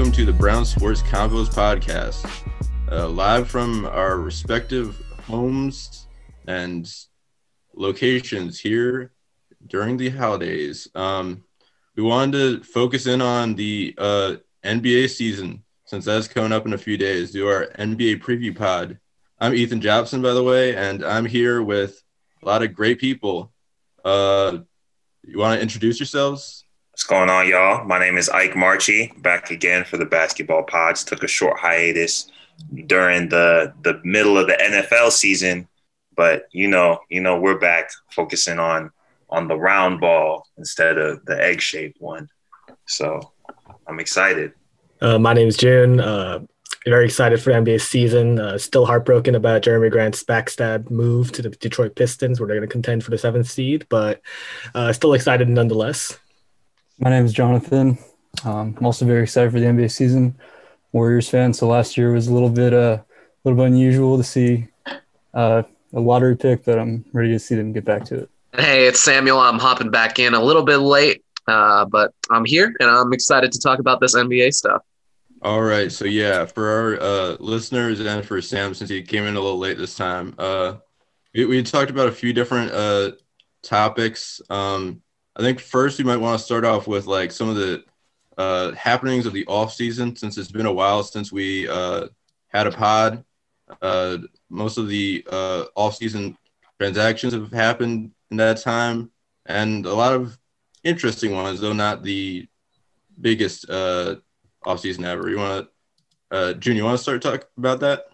welcome to the Brown Sports Combos podcast, uh, live from our respective homes and locations here during the holidays. Um, we wanted to focus in on the uh, NBA season since that's coming up in a few days. Do our NBA preview pod. I'm Ethan Jobson, by the way, and I'm here with a lot of great people. Uh, you want to introduce yourselves? What's going on, y'all? My name is Ike Marchi, back again for the basketball pods. Took a short hiatus during the the middle of the NFL season, but you know, you know, we're back focusing on on the round ball instead of the egg shaped one. So I'm excited. Uh, my name is Joon. Uh, very excited for NBA season. Uh, still heartbroken about Jerami Grant's backstab move to the Detroit Pistons, where they're going to contend for the seventh seed, but uh, still excited nonetheless. My name is Jonathan. Um, I'm also very excited for the NBA season. Warriors fan, so last year was a little bit uh, a little bit unusual to see uh, a lottery pick, but I'm ready to see them get back to it. Hey, it's Samuel. I'm hopping back in a little bit late, uh, but I'm here and I'm excited to talk about this NBA stuff. All right, so yeah, for our uh, listeners and for Sam, since he came in a little late this time, uh, we, we talked about a few different uh, topics. Um, I think first we might want to start off with like some of the uh, happenings of the off season since it's been a while since we uh, had a pod. Uh, most of the uh, off season transactions have happened in that time, and a lot of interesting ones, though not the biggest uh, off season ever. You want to, uh, Joon? You want to start talk about that?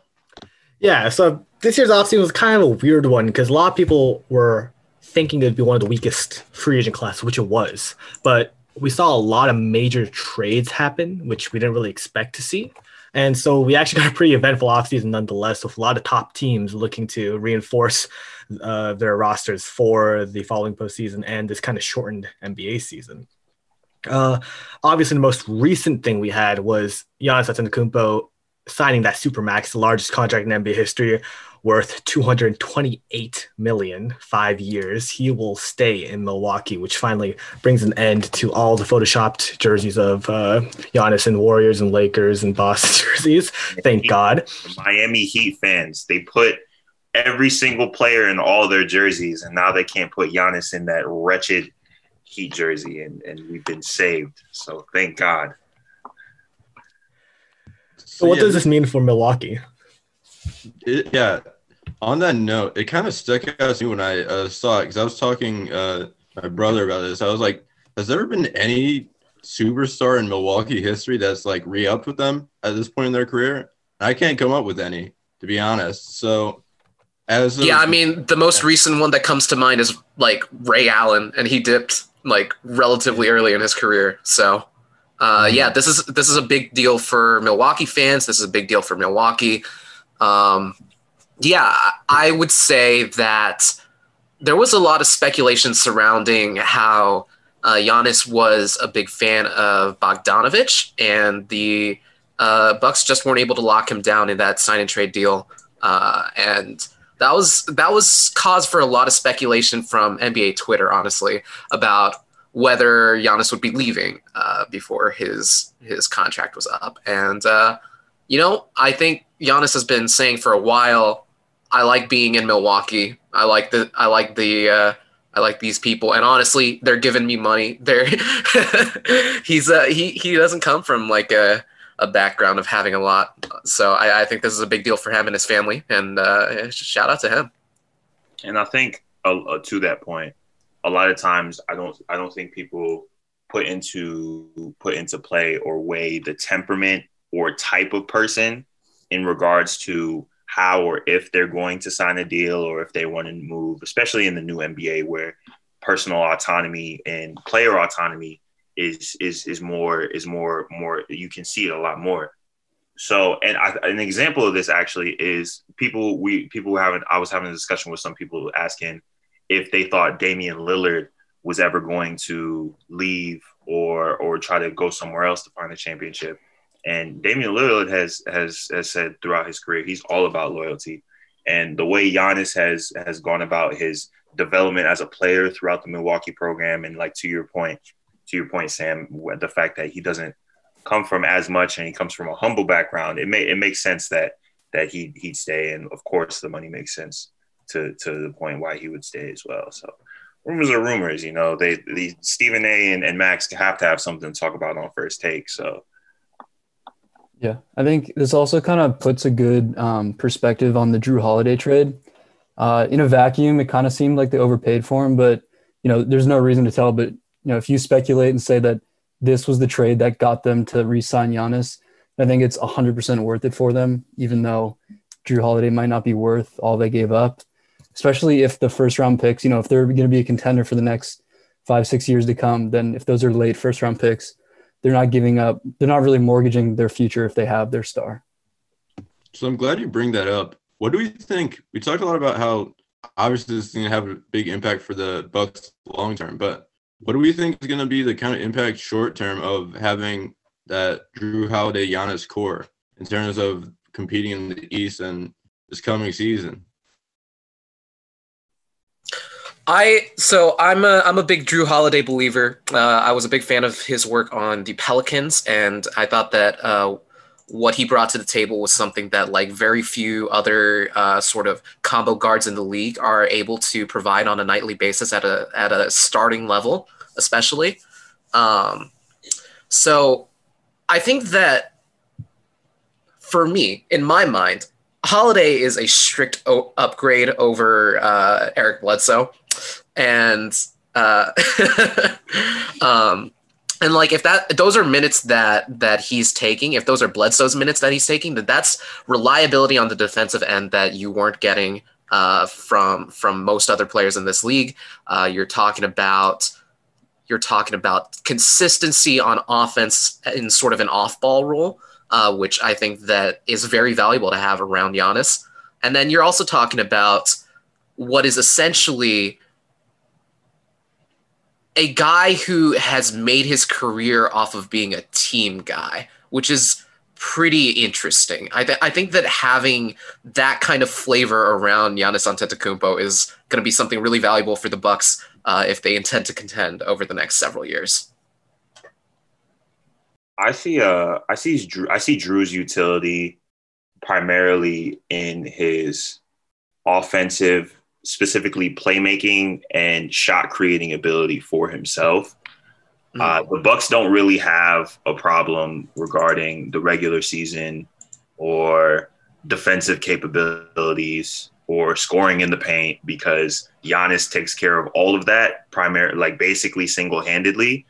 Yeah. So this year's off season was kind of a weird one because a lot of people were thinking it'd be one of the weakest free agent class, which it was. But we saw a lot of major trades happen, which we didn't really expect to see. And so we actually got a pretty eventful offseason nonetheless, with a lot of top teams looking to reinforce uh, their rosters for the following postseason and this kind of shortened NBA season. Uh, obviously, the most recent thing we had was Giannis Antetokounmpo signing that supermax, the largest contract in NBA history, worth 228 million, five years. He will stay in Milwaukee, which finally brings an end to all the photoshopped jerseys of uh, Giannis and Warriors and Lakers and Boston jerseys. Thank God. Miami Heat fans, they put every single player in all their jerseys, and now they can't put Giannis in that wretched Heat jersey, and, and we've been saved. So thank God. So, what yeah, does this mean for Milwaukee? It, yeah, on that note, it kind of stuck out to me when I uh, saw it because I was talking uh, my brother about this. I was like, "Has there ever been any superstar in Milwaukee history that's like re-upped with them at this point in their career?" I can't come up with any, to be honest. So, as yeah, I mean, the most recent one that comes to mind is like Ray Allen, and he dipped like relatively early in his career. So, uh, mm-hmm. yeah, this is this is a big deal for Milwaukee fans. This is a big deal for Milwaukee. Um, yeah, I would say that there was a lot of speculation surrounding how uh, Giannis was a big fan of Bogdanovich, and the uh, Bucks just weren't able to lock him down in that sign and trade deal, uh, and that was that was cause for a lot of speculation from NBA Twitter, honestly, about whether Giannis would be leaving uh, before his his contract was up, and uh, you know, I think Giannis has been saying for a while I like being in Milwaukee. I like the I like the uh, I like these people, and honestly, they're giving me money. They're he's uh, he he doesn't come from like a a background of having a lot, so I, I think this is a big deal for him and his family, and uh, shout out to him. And I think uh, uh, to that point, a lot of times I don't I don't think people put into put into play or weigh the temperament or type of person in regards to how or if they're going to sign a deal or if they want to move, especially in the new NBA where personal autonomy and player autonomy is is is more is more more you can see it a lot more. So, and I, an example of this actually is people we people having I was having a discussion with some people asking if they thought Damian Lillard was ever going to leave or or try to go somewhere else to find a championship. And Damian Lillard has has has said throughout his career he's all about loyalty. And the way Giannis has has gone about his development as a player throughout the Milwaukee program, and like to your point, to your point, Sam, the fact that he doesn't come from as much and he comes from a humble background, it may it makes sense that that he he'd stay. And of course, the money makes sense to to the point why he would stay as well. So rumors are rumors, you know. They the Stephen A. And, and Max have to have something to talk about on first take. So yeah, I think this also kind of puts a good um, perspective on the Jrue Holiday trade. Uh, in a vacuum, it kind of seemed like they overpaid for him, but you know, there's no reason to tell. But you know, if you speculate and say that this was the trade that got them to re-sign Giannis, I think it's 100% worth it for them, even though Jrue Holiday might not be worth all they gave up, especially if the first round picks, you know, if they're going to be a contender for the next five, six years to come, then if those are late first round picks, they're not giving up, they're not really mortgaging their future if they have their star. So I'm glad you bring that up. What do we think? We talked a lot about how obviously this is going to have a big impact for the Bucks long term, but what do we think is going to be the kind of impact short term of having that Jrue Holiday Giannis core in terms of competing in the East and this coming season? I so I'm a I'm a big Jrue Holiday believer. Uh, I was a big fan of his work on the Pelicans, and I thought that uh, what he brought to the table was something that like very few other uh, sort of combo guards in the league are able to provide on a nightly basis at a at a starting level, especially. Um, so I think that for me, in my mind, Holiday is a strict o- upgrade over uh, Eric Bledsoe, and uh, um, and like if that those are minutes that that he's taking, if those are Bledsoe's minutes that he's taking, that that's reliability on the defensive end that you weren't getting uh, from from most other players in this league. Uh, you're talking about you're talking about consistency on offense in sort of an off-ball role, uh, which I think that is very valuable to have around Giannis. And then you're also talking about what is essentially a guy who has made his career off of being a team guy, which is pretty interesting. I, th- I think that having that kind of flavor around Giannis Antetokounmpo is going to be something really valuable for the Bucks uh, if they intend to contend over the next several years. I see. Uh, I see. Jrue, I see Jrue's utility primarily in his offensive, specifically playmaking and shot creating ability for himself. Mm-hmm. Uh, the Bucks don't really have a problem regarding the regular season or defensive capabilities or scoring in the paint because Giannis takes care of all of that, primarily, like basically single handedly.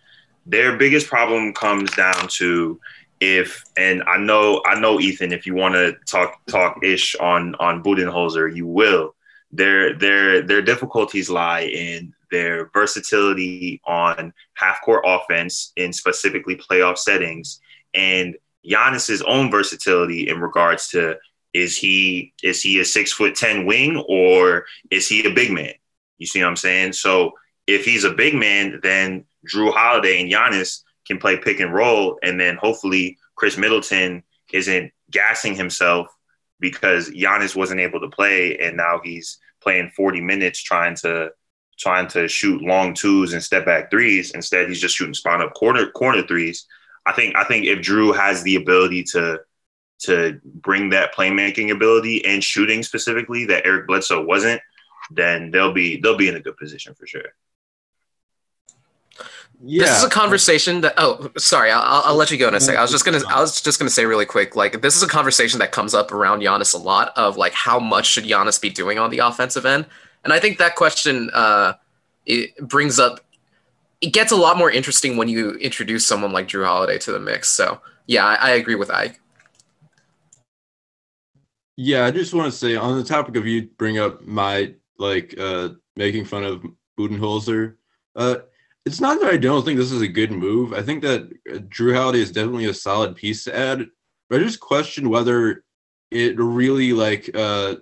Their biggest problem comes down to if, and I know, I know, Ethan, if you want to talk talk ish on on Budenholzer, you will. Their their their difficulties lie in their versatility on half court offense in specifically playoff settings and Giannis's own versatility in regards to is he is he a six foot ten wing or is he a big man? You see what I'm saying? So if he's a big man, then Jrue Holiday and Giannis can play pick and roll, and then hopefully Khris Middleton isn't gassing himself because Giannis wasn't able to play, and now he's playing 40 minutes trying to trying to shoot long twos and step back threes. Instead, he's just shooting spot up corner corner threes. I think I think if Jrue has the ability to to bring that playmaking ability and shooting specifically that Eric Bledsoe wasn't, then they'll be they'll be in a good position for sure. Yeah. This is a conversation that. Oh, sorry. I'll, I'll let you go in a second. I was just gonna. I was just gonna say really quick. Like this is a conversation that comes up around Giannis a lot. Of like, how much should Giannis be doing on the offensive end? And I think that question uh, it brings up. It gets a lot more interesting when you introduce someone like Jrue Holiday to the mix. So yeah, I, I agree with Ike. Yeah, I just want to say on the topic of you bring up my like uh making fun of Budenholzer. Uh it's not that I don't think this is a good move. I think that Drew Jrue Holiday is definitely a solid piece to add, but I just question whether it really like uh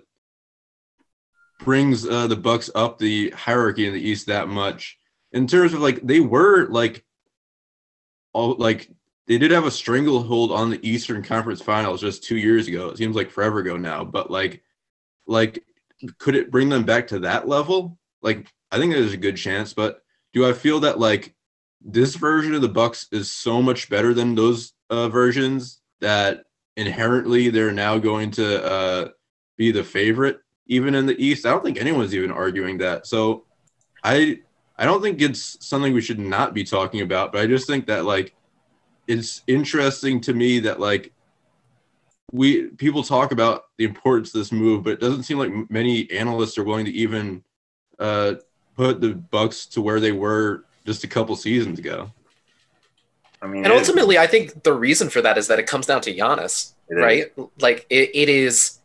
brings uh the Bucks up the hierarchy in the East that much. In terms of like they were like all like they did have a stranglehold on the Eastern Conference Finals just two years ago. It seems like forever ago now, but like, like, could it bring them back to that level? Like, I think there's a good chance, but do I feel that like this version of the Bucks is so much better than those uh, versions that inherently they're now going to uh, be the favorite even in the East. I don't think anyone's even arguing that. So I I don't think it's something we should not be talking about, but I just think that like it's interesting to me that like we people talk about the importance of this move, but it doesn't seem like many analysts are willing to even uh, put the Bucks to where they were just a couple seasons ago. I mean, and ultimately, I think the reason for that is that it comes down to Giannis, right? Like it, it is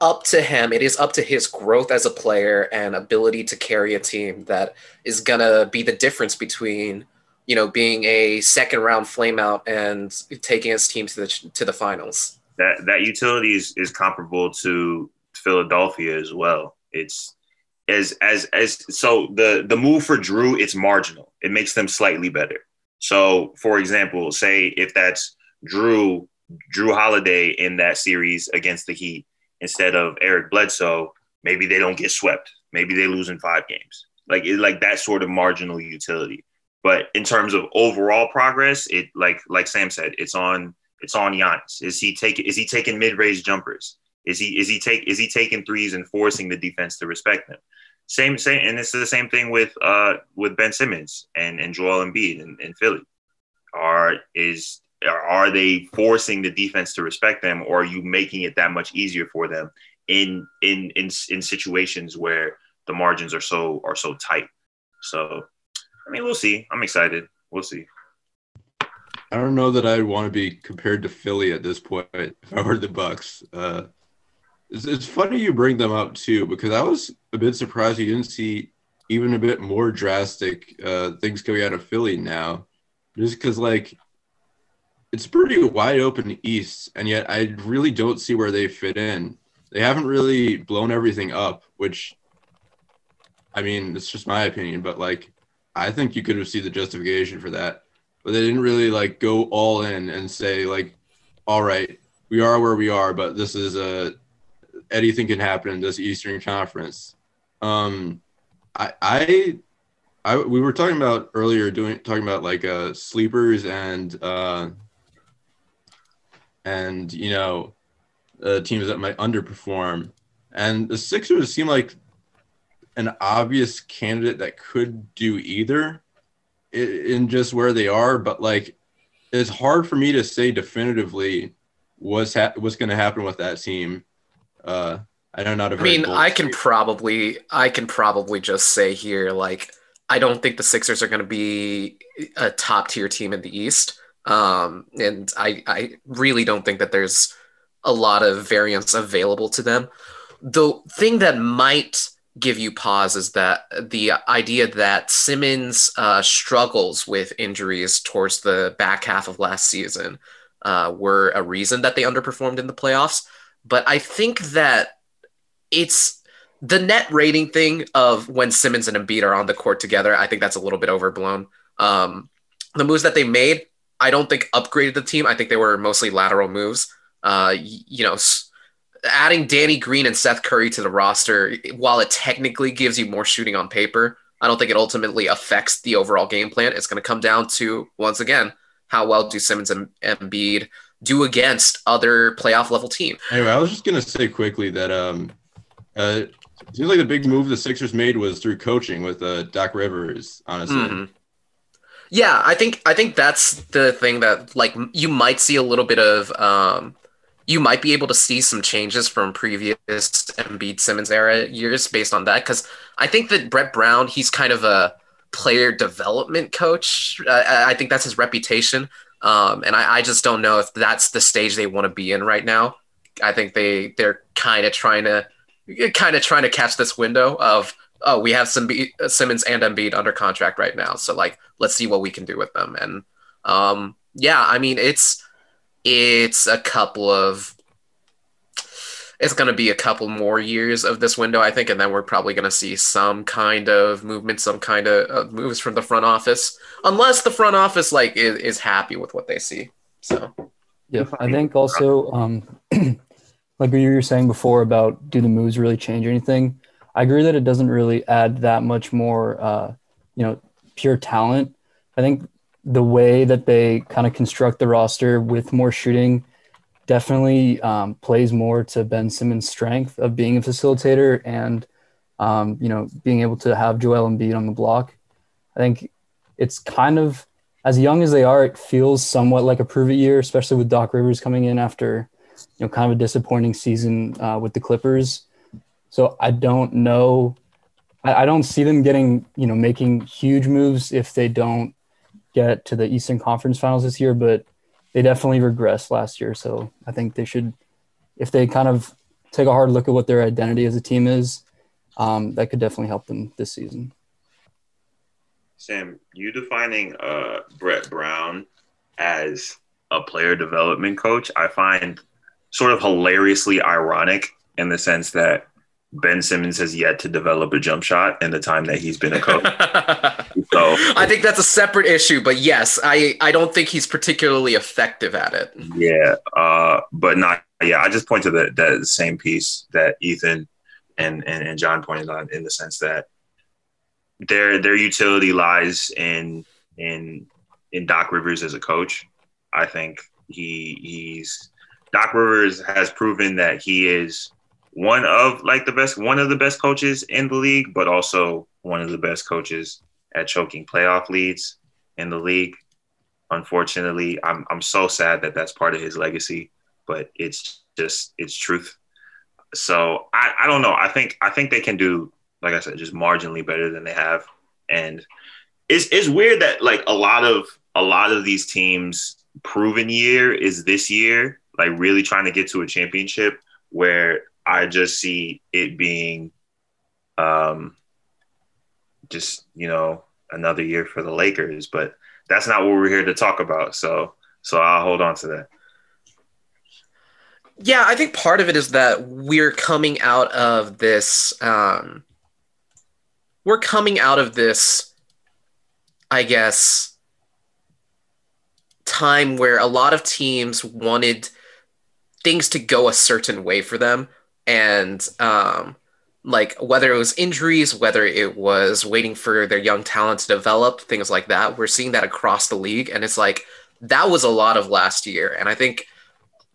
up to him. It is up to his growth as a player and ability to carry a team that is gonna be the difference between you know being a second round flameout and taking his team to the to the finals. That that utility is, is comparable to Philadelphia as well. It's as as as so the the move for Jrue it's marginal. It makes them slightly better. So for example, say if that's Jrue Jrue Holiday in that series against the Heat instead of Eric Bledsoe, maybe they don't get swept. Maybe they lose in five games. Like it, like that sort of marginal utility. But in terms of overall progress, it like like Sam said, it's on it's on Giannis. Is he taking is he taking mid range jumpers? Is he is he take is he taking threes and forcing the defense to respect him? Same same, and it's the same thing with uh with Ben Simmons and and Joel Embiid in, in Philly. Are is are they forcing the defense to respect them, or are you making it that much easier for them in in in in situations where the margins are so are so tight? So, I mean, we'll see. I'm excited. We'll see. I don't know that I'd want to be compared to Philly at this point if I were the Bucks. Uh, it's, it's funny you bring them up too because I was a bit surprised you didn't see even a bit more drastic uh, things coming out of Philly now, just because like it's pretty wide open East, and yet I really don't see where they fit in. They haven't really blown everything up, which I mean, it's just my opinion, but like I think you could have seen the justification for that. But they didn't really like go all in and say like, all right, we are where we are, but this is a anything can happen in this Eastern Conference. Um, I, I, I, we were talking about earlier doing talking about like uh sleepers and uh and you know uh, teams that might underperform. And the Sixers seem like an obvious candidate that could do either in just where they are. But like, it's hard for me to say definitively what's ha- what's going to happen with that team. Uh, I don't know. I mean, I can probably I can probably just say here like I don't think the Sixers are going to be a top tier team in the East. Um, and I, I really don't think that there's a lot of variance available to them. The thing that might give you pause is that the idea that Simmons uh, struggles with injuries towards the back half of last season uh, were a reason that they underperformed in the playoffs. But I think that it's the net rating thing of when Simmons and Embiid are on the court together. I think that's a little bit overblown. Um, the moves that they made I don't think upgraded the team. I think they were mostly lateral moves. Uh, you know, adding Danny Green and Seth Curry to the roster, while it technically gives you more shooting on paper, I don't think it ultimately affects the overall game plan. It's going to come down to once again how well do Simmons and Embiid do against other playoff level teams. Anyway, I was just going to say quickly that um, uh, it seems like the big move the Sixers made was through coaching with uh, Doc Rivers. Honestly. Mm-hmm. Yeah, I think I think that's the thing that like you might see a little bit of um you might be able to see some changes from previous Embiid Simmons era years based on that because I think that Brett Brown he's kind of a player development coach. I, I think that's his reputation, um, and I, I just don't know if that's the stage they want to be in right now. I think they they're kind of trying to kind of trying to catch this window of oh, we have some B- Simmons and Embiid under contract right now, so like let's see what we can do with them. And um, yeah, I mean it's it's a couple of it's going to be a couple more years of this window, I think, and then we're probably going to see some kind of movement, some kind of uh, moves from the front office, unless the front office like is, is happy with what they see. So, yeah, I think also, um, like what you were saying before about do the moves really change anything? I agree that it doesn't really add that much more, uh, you know, pure talent. I think the way that they kind of construct the roster with more shooting definitely um, plays more to Ben Simmons' strength of being a facilitator and um, you know being able to have Joel Embiid on the block. I think it's kind of as young as they are, it feels somewhat like a prove it year, especially with Doc Rivers coming in after you know kind of a disappointing season uh, with the Clippers. So I don't know. I, I don't see them getting you know making huge moves if they don't get to the Eastern Conference Finals this year, but they definitely regressed last year. So I think they should, if they kind of take a hard look at what their identity as a team is, um, that could definitely help them this season. Sam, you defining uh, Brett Brown as a player development coach, I find sort of hilariously ironic in the sense that Ben Simmons has yet to develop a jump shot in the time that he's been a coach. so I think that's a separate issue, but yes, I I don't think he's particularly effective at it. Yeah, uh, but not yeah. I just point to the that same piece that Ethan and, and and John pointed on in the sense that their their utility lies in in in Doc Rivers as a coach. I think he he's Doc Rivers has proven that he is one of like the best one of the best coaches in the league, but also one of the best coaches at choking playoff leads in the league. Unfortunately, I'm I'm so sad that that's part of his legacy, but it's just it's truth. So I, I don't know. I think I think they can do like I said, just marginally better than they have. And it's it's weird that like a lot of a lot of these teams proven year is this year, like really trying to get to a championship where I just see it being um, just, you know, another year for the Lakers, but that's not what we're here to talk about. So, so I'll hold on to that. Yeah, I think part of it is that we're coming out of this. Um, we're coming out of this, I guess, time where a lot of teams wanted things to go a certain way for them and um, like whether it was injuries, whether it was waiting for their young talent to develop, things like that. We're seeing that across the league, and it's like that was a lot of last year, and I think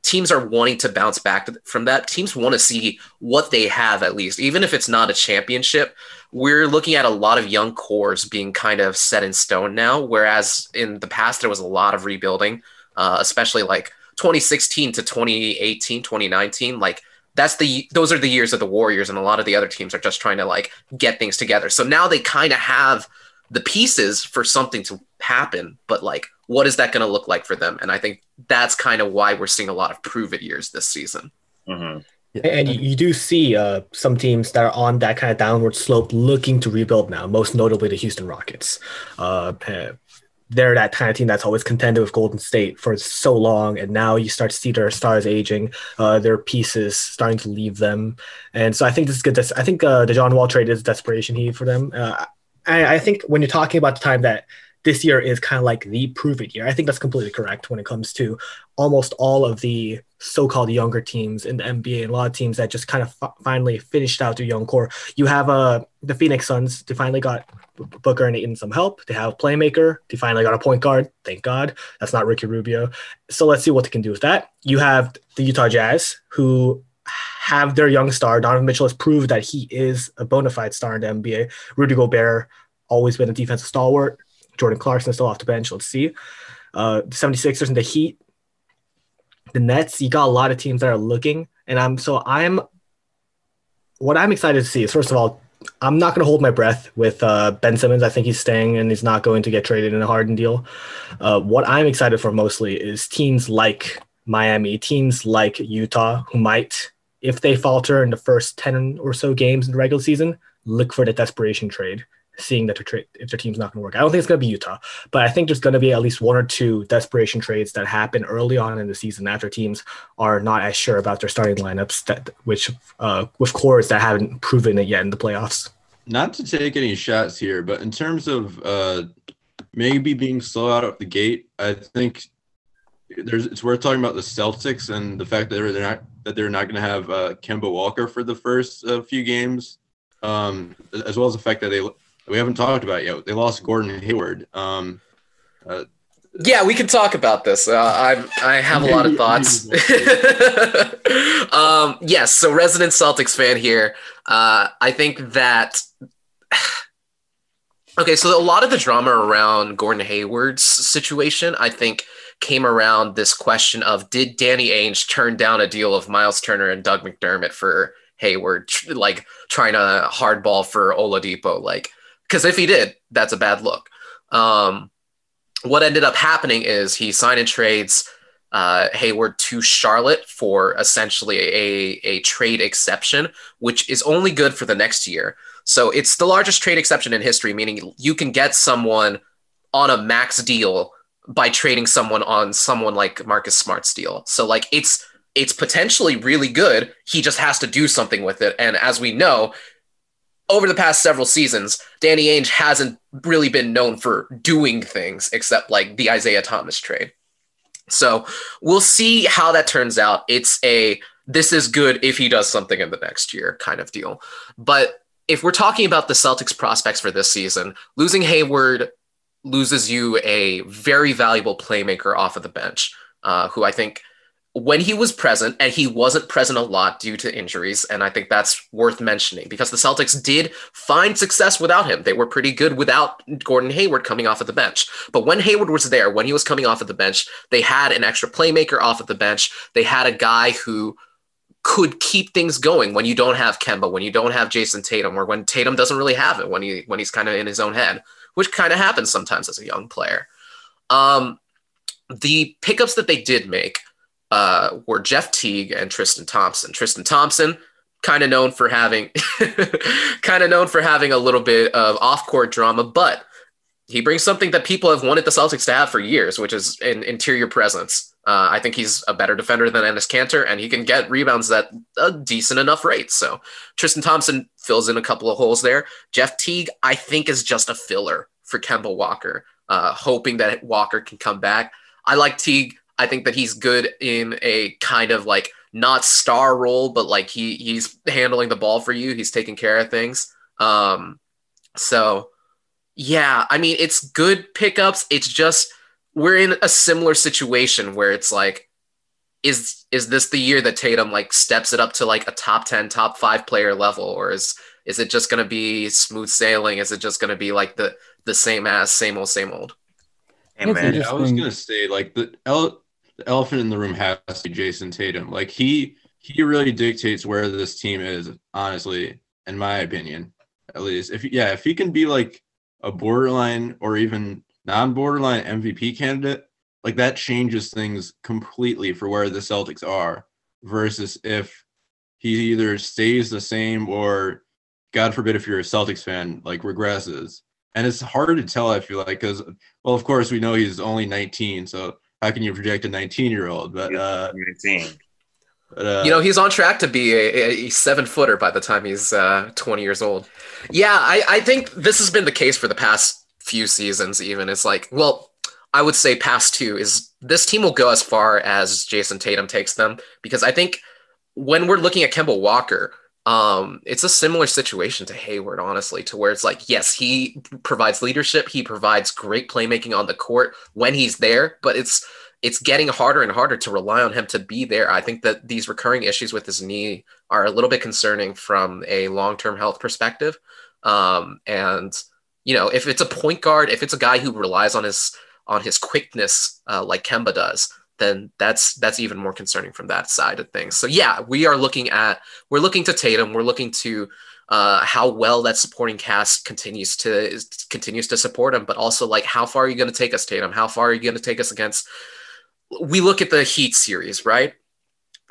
teams are wanting to bounce back from that. Teams want to see what they have at least, even if it's not a championship. We're looking at a lot of young cores being kind of set in stone now, whereas in the past there was a lot of rebuilding, uh, especially like 2016 to 2018, 2019. Like that's the those are the years of the Warriors, and a lot of the other teams are just trying to like get things together. So now they kind of have the pieces for something to happen, but like, what is that going to look like for them? And I think that's kind of why we're seeing a lot of prove it years this season. Mm-hmm. And you, you do see uh, some teams that are on that kind of downward slope looking to rebuild now, most notably the Houston Rockets. Uh, they're that kind of team that's always contended with Golden State for so long, and now you start to see their stars aging, uh, their pieces starting to leave them, and so I think this is good. This I think uh, the John Wall trade is desperation heat for them. Uh, I, I think when you're talking about the time that this year is kind of like the prove it year. I think that's completely correct when it comes to almost all of the so-called younger teams in the NBA and a lot of teams that just kind of f- finally finished out their young core. You have uh, the Phoenix Suns. They finally got Booker and Ayton some help. They have a playmaker. They finally got a point guard. Thank God. That's not Ricky Rubio. So let's see what they can do with that. You have the Utah Jazz who have their young star. Donovan Mitchell has proved that he is a bona fide star in the NBA. Rudy Gobert, always been a defensive stalwart. Jordan Clarkson still off the bench. Let's see. Uh, the 76ers and the Heat, the Nets, you got a lot of teams that are looking. And I'm so I'm what I'm excited to see is first of all, I'm not going to hold my breath with uh, Ben Simmons. I think he's staying and he's not going to get traded in a Harden deal. Uh, what I'm excited for mostly is teams like Miami, teams like Utah, who might, if they falter in the first 10 or so games in the regular season, look for the desperation trade seeing that if their team's not going to work. I don't think it's going to be Utah, but I think there's going to be at least one or two desperation trades that happen early on in the season after teams are not as sure about their starting lineups, that which uh, with cores that haven't proven it yet in the playoffs. Not to take any shots here, but in terms of uh, maybe being slow out of the gate, I think there's it's worth talking about the Celtics and the fact that they're, they're not that they're not going to have uh, Kemba Walker for the first uh, few games, um, as well as the fact that they we haven't talked about yet. They lost Gordon Hayward. Um, uh, Yeah, we can talk about this. Uh, I I have a lot of thoughts. um, yes, so resident Celtics fan here. Uh, I think that. Okay, so a lot of the drama around Gordon Hayward's situation, I think, came around this question of did Danny Ainge turn down a deal of Myles Turner and Doug McDermott for Hayward, like trying to hardball for Oladipo, like because if he did, that's a bad look. Um, what ended up happening is he signed and trades uh, Hayward to Charlotte for essentially a, a trade exception, which is only good for the next year. So it's the largest trade exception in history, meaning you can get someone on a max deal by trading someone on someone like Marcus Smart's deal. So like it's it's potentially really good. He just has to do something with it. And as we know, over the past several seasons, Danny Ainge hasn't really been known for doing things except like the Isaiah Thomas trade. So we'll see how that turns out. It's a this is good if he does something in the next year kind of deal. But if we're talking about the Celtics prospects for this season, losing Hayward loses you a very valuable playmaker off of the bench, uh, who I think when he was present, and he wasn't present a lot due to injuries, and I think that's worth mentioning because the Celtics did find success without him. They were pretty good without Gordon Hayward coming off of the bench. But when Hayward was there, when he was coming off of the bench, they had an extra playmaker off of the bench. They had a guy who could keep things going when you don't have Kemba, when you don't have Jayson Tatum, or when Tatum doesn't really have it when he when he's kind of in his own head, which kind of happens sometimes as a young player. Um, the pickups that they did make uh, were Jeff Teague and Tristan Thompson. Tristan Thompson, kind of known for having, kind of known for having a little bit of off-court drama, but he brings something that people have wanted the Celtics to have for years, which is an interior presence. Uh, I think he's a better defender than Enes Kanter, and he can get rebounds at a decent enough rate. So Tristan Thompson fills in a couple of holes there. Jeff Teague, I think, is just a filler for Kemba Walker, uh, hoping that Walker can come back. I like Teague. I think that he's good in a kind of like not star role, but like he he's handling the ball for you. He's taking care of things. Um, so yeah, I mean it's good pickups. It's just we're in a similar situation where it's like, is is this the year that Tatum like steps it up to like a top ten, top five player level, or is is it just gonna be smooth sailing? Is it just gonna be like the the same as same old, same old? Hey, man, I was gonna say like the L the elephant in the room has to be Jayson Tatum. Like he he really dictates where this team is, honestly, in my opinion, at least. If yeah, if he can be like a borderline or even non-borderline MVP candidate, like that changes things completely for where the Celtics are versus if he either stays the same or God forbid if you're a Celtics fan, like regresses. And it's hard to tell, I feel like, because well, of course we know he's only 19, so how can you project a 19 year old? But uh, 19. But, uh, you know, he's on track to be a, a seven footer by the time he's uh, 20 years old. Yeah, I, I think this has been the case for the past few seasons, even. It's like, well, I would say past two is this team will go as far as Jayson Tatum takes them because I think when we're looking at Kemba Walker, um, it's a similar situation to Hayward, honestly, to where it's like, yes, he provides leadership, he provides great playmaking on the court when he's there, but it's it's getting harder and harder to rely on him to be there. I think that these recurring issues with his knee are a little bit concerning from a long term health perspective. Um, and you know, if it's a point guard, if it's a guy who relies on his on his quickness uh, like Kemba does, then that's that's even more concerning from that side of things. So yeah, we are looking at we're looking to Tatum, we're looking to uh, how well that supporting cast continues to is, continues to support him, but also like how far are you going to take us, Tatum? How far are you going to take us against? We look at the Heat series, right?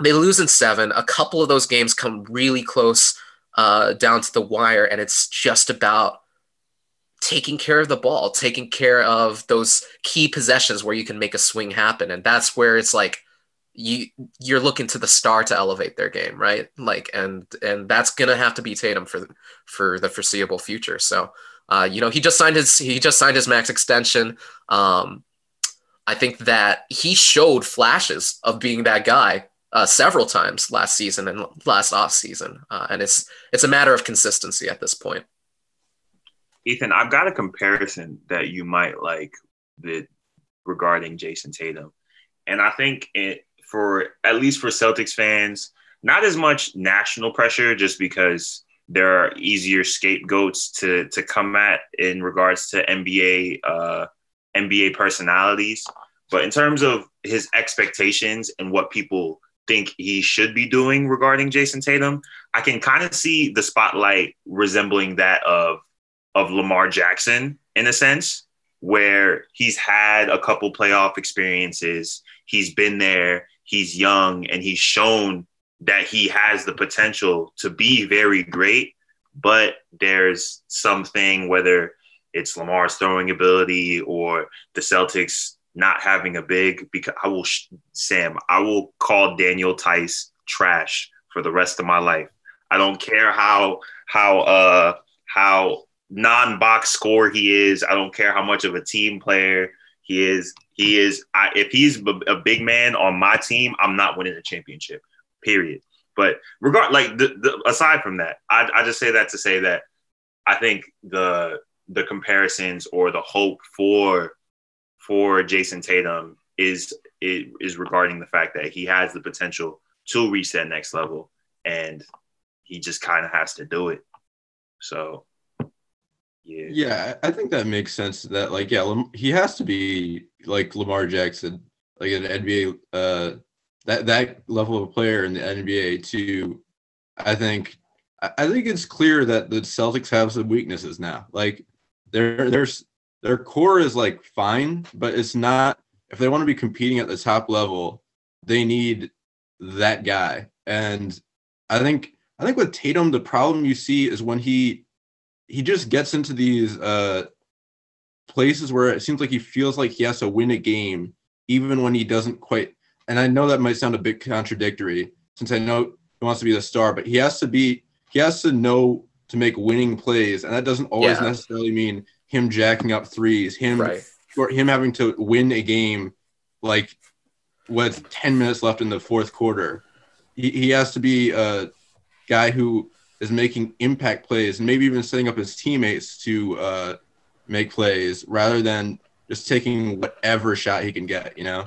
They lose in seven. A couple of those games come really close uh, down to the wire, and it's just about taking care of the ball, taking care of those key possessions where you can make a swing happen. And that's where it's like you you're looking to the star to elevate their game, right? Like and and that's gonna have to be Tatum for for the foreseeable future. So uh, you know, he just signed his he just signed his max extension. Um, I think that he showed flashes of being that guy uh, several times last season and last off season, uh, and it's it's a matter of consistency at this point. Ethan, I've got a comparison that you might like regarding Jayson Tatum. And I think it, for at least for Celtics fans, not as much national pressure, just because there are easier scapegoats to to come at in regards to NBA uh, NBA personalities. But in terms of his expectations and what people think he should be doing regarding Jayson Tatum, I can kind of see the spotlight resembling that of of Lamar Jackson in a sense, where he's had a couple playoff experiences, he's been there, he's young, and he's shown that he has the potential to be very great. But there's something, whether it's Lamar's throwing ability or the Celtics not having a big, because I will, Sam, I will call Daniel Theis trash for the rest of my life. I don't care how how uh how non-box score he is. I don't care how much of a team player he is. He is. I, if he's a big man on my team, I'm not winning a championship. Period. But regard like the, the, aside from that, I, I just say that to say that I think the the comparisons or the hope for for Jayson Tatum is is regarding the fact that he has the potential to reach that next level, and he just kind of has to do it. So yeah. I think that makes sense. That like, yeah, he has to be like Lamar Jackson, like an NBA, uh, that that level of player in the NBA. To, I think, I think it's clear that the Celtics have some weaknesses now. Like, their their core is like fine, but it's not. If they want to be competing at the top level, they need that guy. And I think I think with Tatum, the problem you see is when he he just gets into these uh, places where it seems like he feels like he has to win a game, even when he doesn't quite. And I know that might sound a bit contradictory, since I know he wants to be the star, but he has to be. He has to know to make winning plays, and that doesn't always yeah. necessarily mean him jacking up threes. Him right. or him having to win a game, like with ten minutes left in the fourth quarter. He, he has to be a guy who is making impact plays and maybe even setting up his teammates to uh, make plays rather than just taking whatever shot he can get, you know?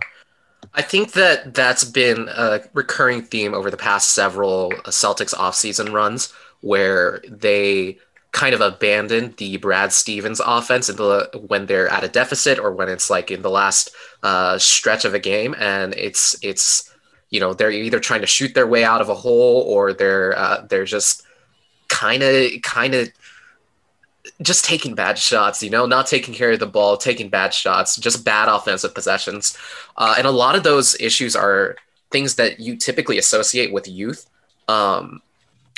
I think that that's been a recurring theme over the past several Celtics offseason runs where they kind of abandon the Brad Stevens offense the, when they're at a deficit or when it's like in the last uh, stretch of a game and it's it's you know they're either trying to shoot their way out of a hole or they're uh, they're just kind of kind of just taking bad shots, you know, not taking care of the ball, taking bad shots, just bad offensive possessions. Uh, and a lot of those issues are things that you typically associate with youth, um,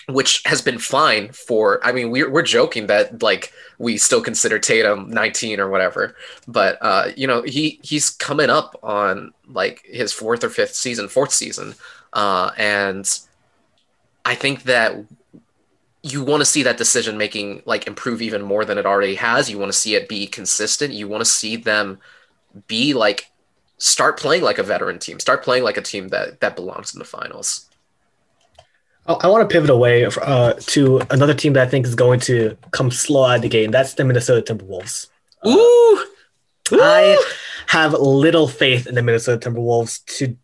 which has been fine for, I mean, we're, we're joking that like we still consider Tatum 19 or whatever, but, uh, you know, he, he's coming up on like his fourth or fifth season, fourth season. Uh, and I think that you want to see that decision making like improve even more than it already has. You want to see it be consistent. You want to see them be like start playing like a veteran team, start playing like a team that that belongs in the finals. I want to pivot away uh, to another team that I think is going to come slow out of the game. That's the Minnesota Timberwolves. Ooh. Uh, Ooh. I have little faith in the Minnesota Timberwolves to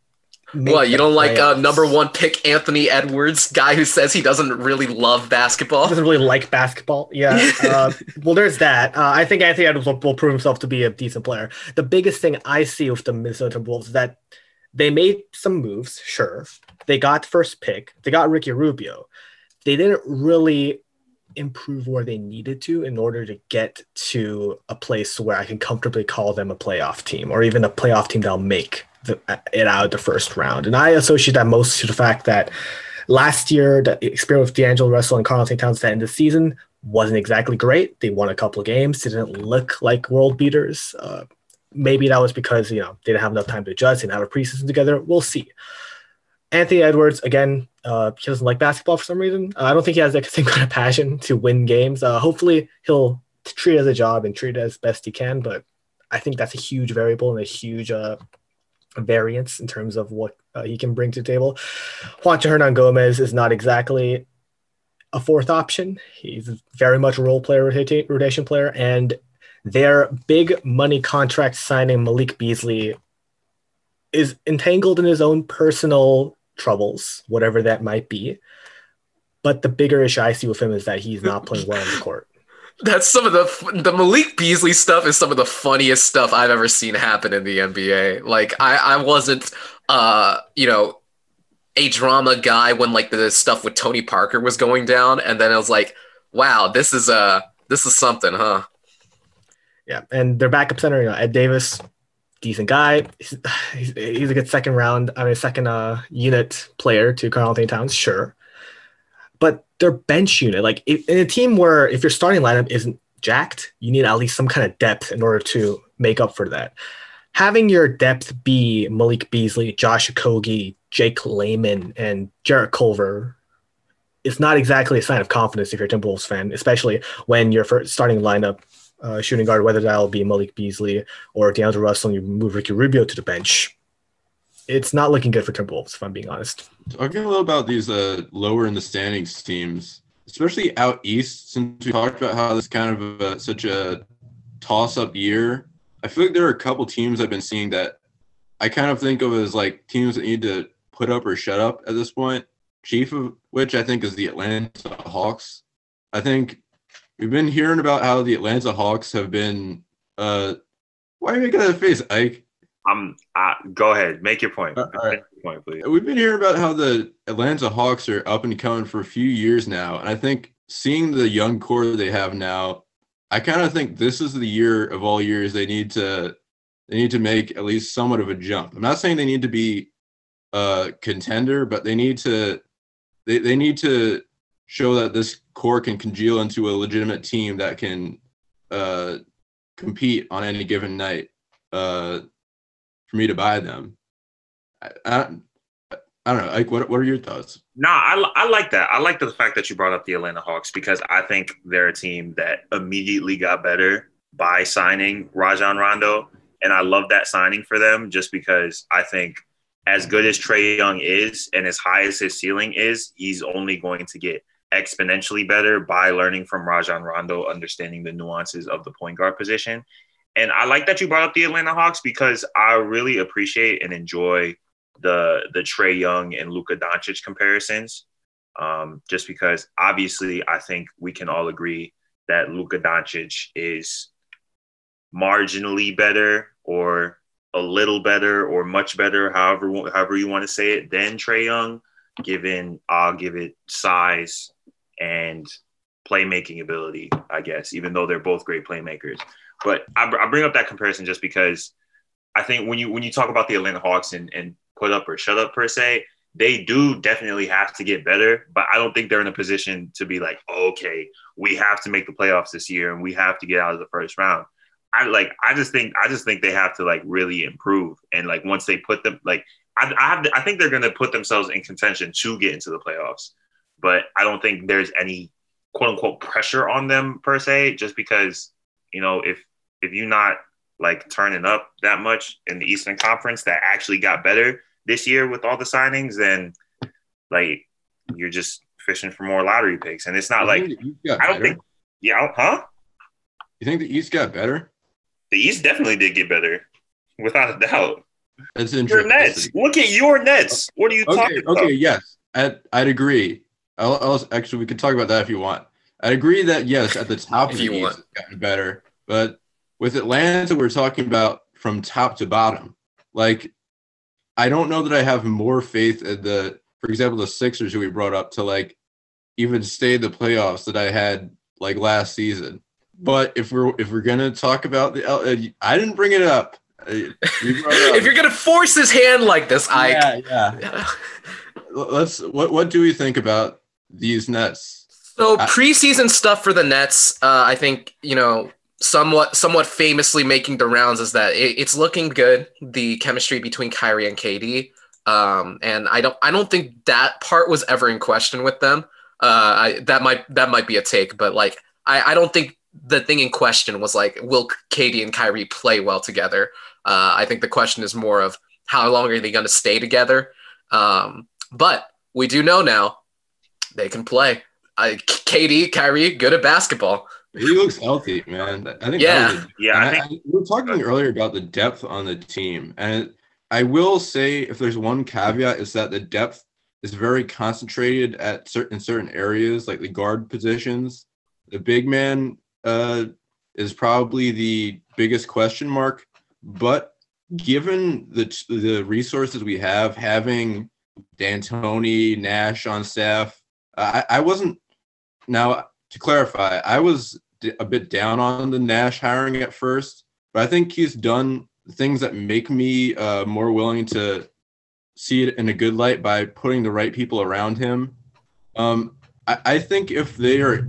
what you don't like uh, number one pick Anthony Edwards, guy who says he doesn't really love basketball, doesn't really like basketball. Yeah. uh, well, there's that. Uh, I think Anthony Edwards will, will, prove himself to be a decent player. The biggest thing I see with the Minnesota Wolves is that they made some moves. Sure, they got first pick. They got Ricky Rubio. They didn't really improve where they needed to in order to get to a place where I can comfortably call them a playoff team or even a playoff team that'll make the, it out of the first round. And I associate that most to the fact that last year, the experience with D'Angelo Russell and Karl-Anthony Towns at the end the season wasn't exactly great. They won a couple of games, didn't look like world beaters. Uh, maybe that was because you know they didn't have enough time to adjust, and have a preseason together. We'll see. Anthony Edwards again, uh, he doesn't like basketball for some reason. Uh, I don't think he has the same kind of passion to win games. Uh, hopefully, he'll treat it as a job and treat it as best he can. But I think that's a huge variable and a huge uh, variance in terms of what uh, he can bring to the table. Juancho Hernangomez is not exactly a fourth option. He's very much a role player, rotation player, and their big money contract signing Malik Beasley is entangled in his own personal troubles, whatever that might be. But the bigger issue I see with him is that he's not playing well on the court. That's some of the the Malik Beasley stuff is some of the funniest stuff I've ever seen happen in the NBA. Like I I wasn't uh you know a drama guy when like the stuff with Tony Parker was going down, and then I was like, wow, this is uh this is something, huh? Yeah, and their backup center, you know, Ed Davis, decent guy. He's, he's, he's a good second round, I mean, second uh, unit player to Karl Anthony Towns, sure. Their bench unit, like if, in a team where if your starting lineup isn't jacked, you need at least some kind of depth in order to make up for that. Having your depth be Malik Beasley, Josh Okogie, Jake Layman, and Jarrett Culver is not exactly a sign of confidence if you're a Timberwolves fan, especially when your starting lineup uh, shooting guard, whether that'll be Malik Beasley or D'Angelo Russell, and you move Ricky Rubio to the bench. It's not looking good for Timberwolves, if I'm being honest. Talking a little about these uh, lower in the standings teams, especially out east, since we talked about how this kind of a, such a toss-up year. I feel like there are a couple teams I've been seeing that I kind of think of as like teams that need to put up or shut up at this point. Chief of which I think is the Atlanta Hawks. I think we've been hearing about how the Atlanta Hawks have been. Uh, why are you making that face, Ike? Um, uh, go ahead, make your point. Uh, all right. Make your point, please. We've been hearing about how the Atlanta Hawks are up and coming for a few years now, and I think seeing the young core they have now, I kind of think this is the year of all years they need to they need to make at least somewhat of a jump. I'm not saying they need to be a contender, but they need to they, they need to show that this core can congeal into a legitimate team that can uh, compete on any given night uh, for me to buy them. I, I, I don't know. Like, what, what are your thoughts? No, I, I like that. I like the fact that you brought up the Atlanta Hawks because I think they're a team that immediately got better by signing Rajon Rondo. And I love that signing for them just because I think as good as Trae Young is and as high as his ceiling is, he's only going to get exponentially better by learning from Rajon Rondo, understanding the nuances of the point guard position. And I like that you brought up the Atlanta Hawks because I really appreciate and enjoy the the Trae Young and Luka Doncic comparisons. Um, just because obviously I think we can all agree that Luka Doncic is marginally better or a little better or much better, however however you want to say it, than Trae Young. Given I'll give it size and playmaking ability, I guess, even though they're both great playmakers. But I, I bring up that comparison just because I think when you when you talk about the Atlanta Hawks and, and put up or shut up per se, they do definitely have to get better. But I don't think they're in a position to be like, okay, we have to make the playoffs this year and we have to get out of the first round. I like I just think I just think they have to like really improve and like once they put them like I, I have I think they're going to put themselves in contention to get into the playoffs, but I don't think there's any quote unquote pressure on them per se just because you know if if you're not like turning up that much in the Eastern Conference that actually got better this year with all the signings, then like you're just fishing for more lottery picks, and it's not like I don't think yeah huh. You think the East got better? The East definitely did get better, without a doubt. That's Your interesting. Nets. Look at your Nets. What are you Okay, talking about? okay, yes, I'd, I'd agree. I'll, I'll, actually, we could talk about that if you want. I agree that yes, at the top of the you East, want. it's gotten better, but with Atlanta, we're talking about from top to bottom. Like, I don't know that I have more faith in the, for example, the Sixers who we brought up to like even stay in the playoffs that I had like last season. But if we're if we're gonna talk about the, uh, I didn't bring it up. Uh, you it up. if you're gonna force his hand like this, I yeah, yeah. Let's. What What do we think about these Nets? So I- preseason stuff for the Nets, uh, I think you know somewhat somewhat famously making the rounds is that it, it's looking good. The chemistry between Kyrie and KD, um, and I don't I don't think that part was ever in question with them. Uh, I, that might that might be a take, but like I, I don't think the thing in question was like will KD and Kyrie play well together. Uh, I think the question is more of how long are they going to stay together. Um, but we do know now they can play. I, KD, Kyrie, good at basketball. He looks healthy, man. I think. Yeah. was Yeah, I and think we were talking earlier about the depth on the team, and I will say if there's one caveat is that the depth is very concentrated at certain certain areas, like the guard positions. The big man uh, is probably the biggest question mark, but given the the resources we have, having D'Antoni, Nash on staff, I, I wasn't. Now to clarify, I was a bit down on the Nash hiring at first, but I think he's done things that make me uh, more willing to see it in a good light by putting the right people around him. Um, I, I think if they are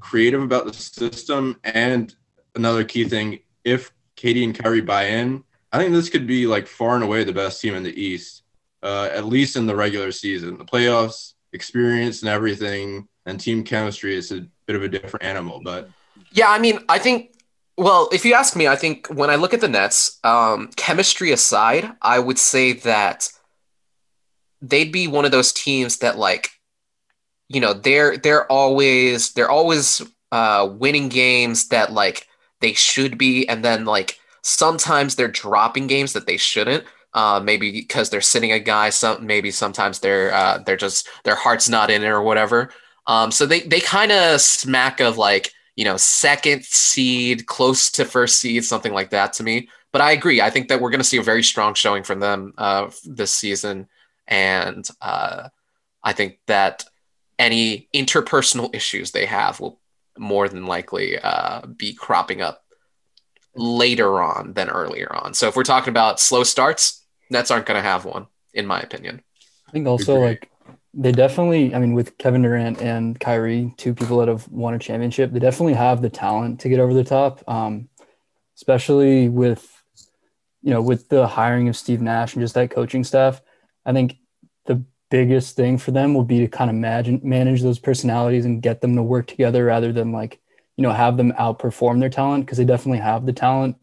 creative about the system and another key thing, if KD and Kyrie buy in, I think this could be like far and away the best team in the East, uh, at least in the regular season. The playoffs, experience, and everything, and team chemistry is a bit of a different animal. But Yeah, I mean, I think. Well, if you ask me, I think when I look at the Nets, um, chemistry aside, I would say that they'd be one of those teams that, like, you know, they're they're always they're always uh, winning games that like they should be, and then like sometimes they're dropping games that they shouldn't. Uh, maybe because they're sitting a guy. Some maybe sometimes they're uh, they're just their heart's not in it or whatever. Um, so they they kind of smack of like you know second seed, close to first seed, something like that to me. But I agree. I think that we're going to see a very strong showing from them uh, this season, and uh, I think that any interpersonal issues they have will more than likely uh, be cropping up later on than earlier on. So if we're talking about slow starts, Nets aren't going to have one, in my opinion. I think also like they definitely, I mean, with Kevin Durant and Kyrie, two people that have won a championship, they definitely have the talent to get over the top. Um, especially with, you know, with the hiring of Steve Nash and just that coaching staff. I think the biggest thing for them will be to kind of manage manage those personalities and get them to work together rather than like, you know, have them outperform their talent because they definitely have the talent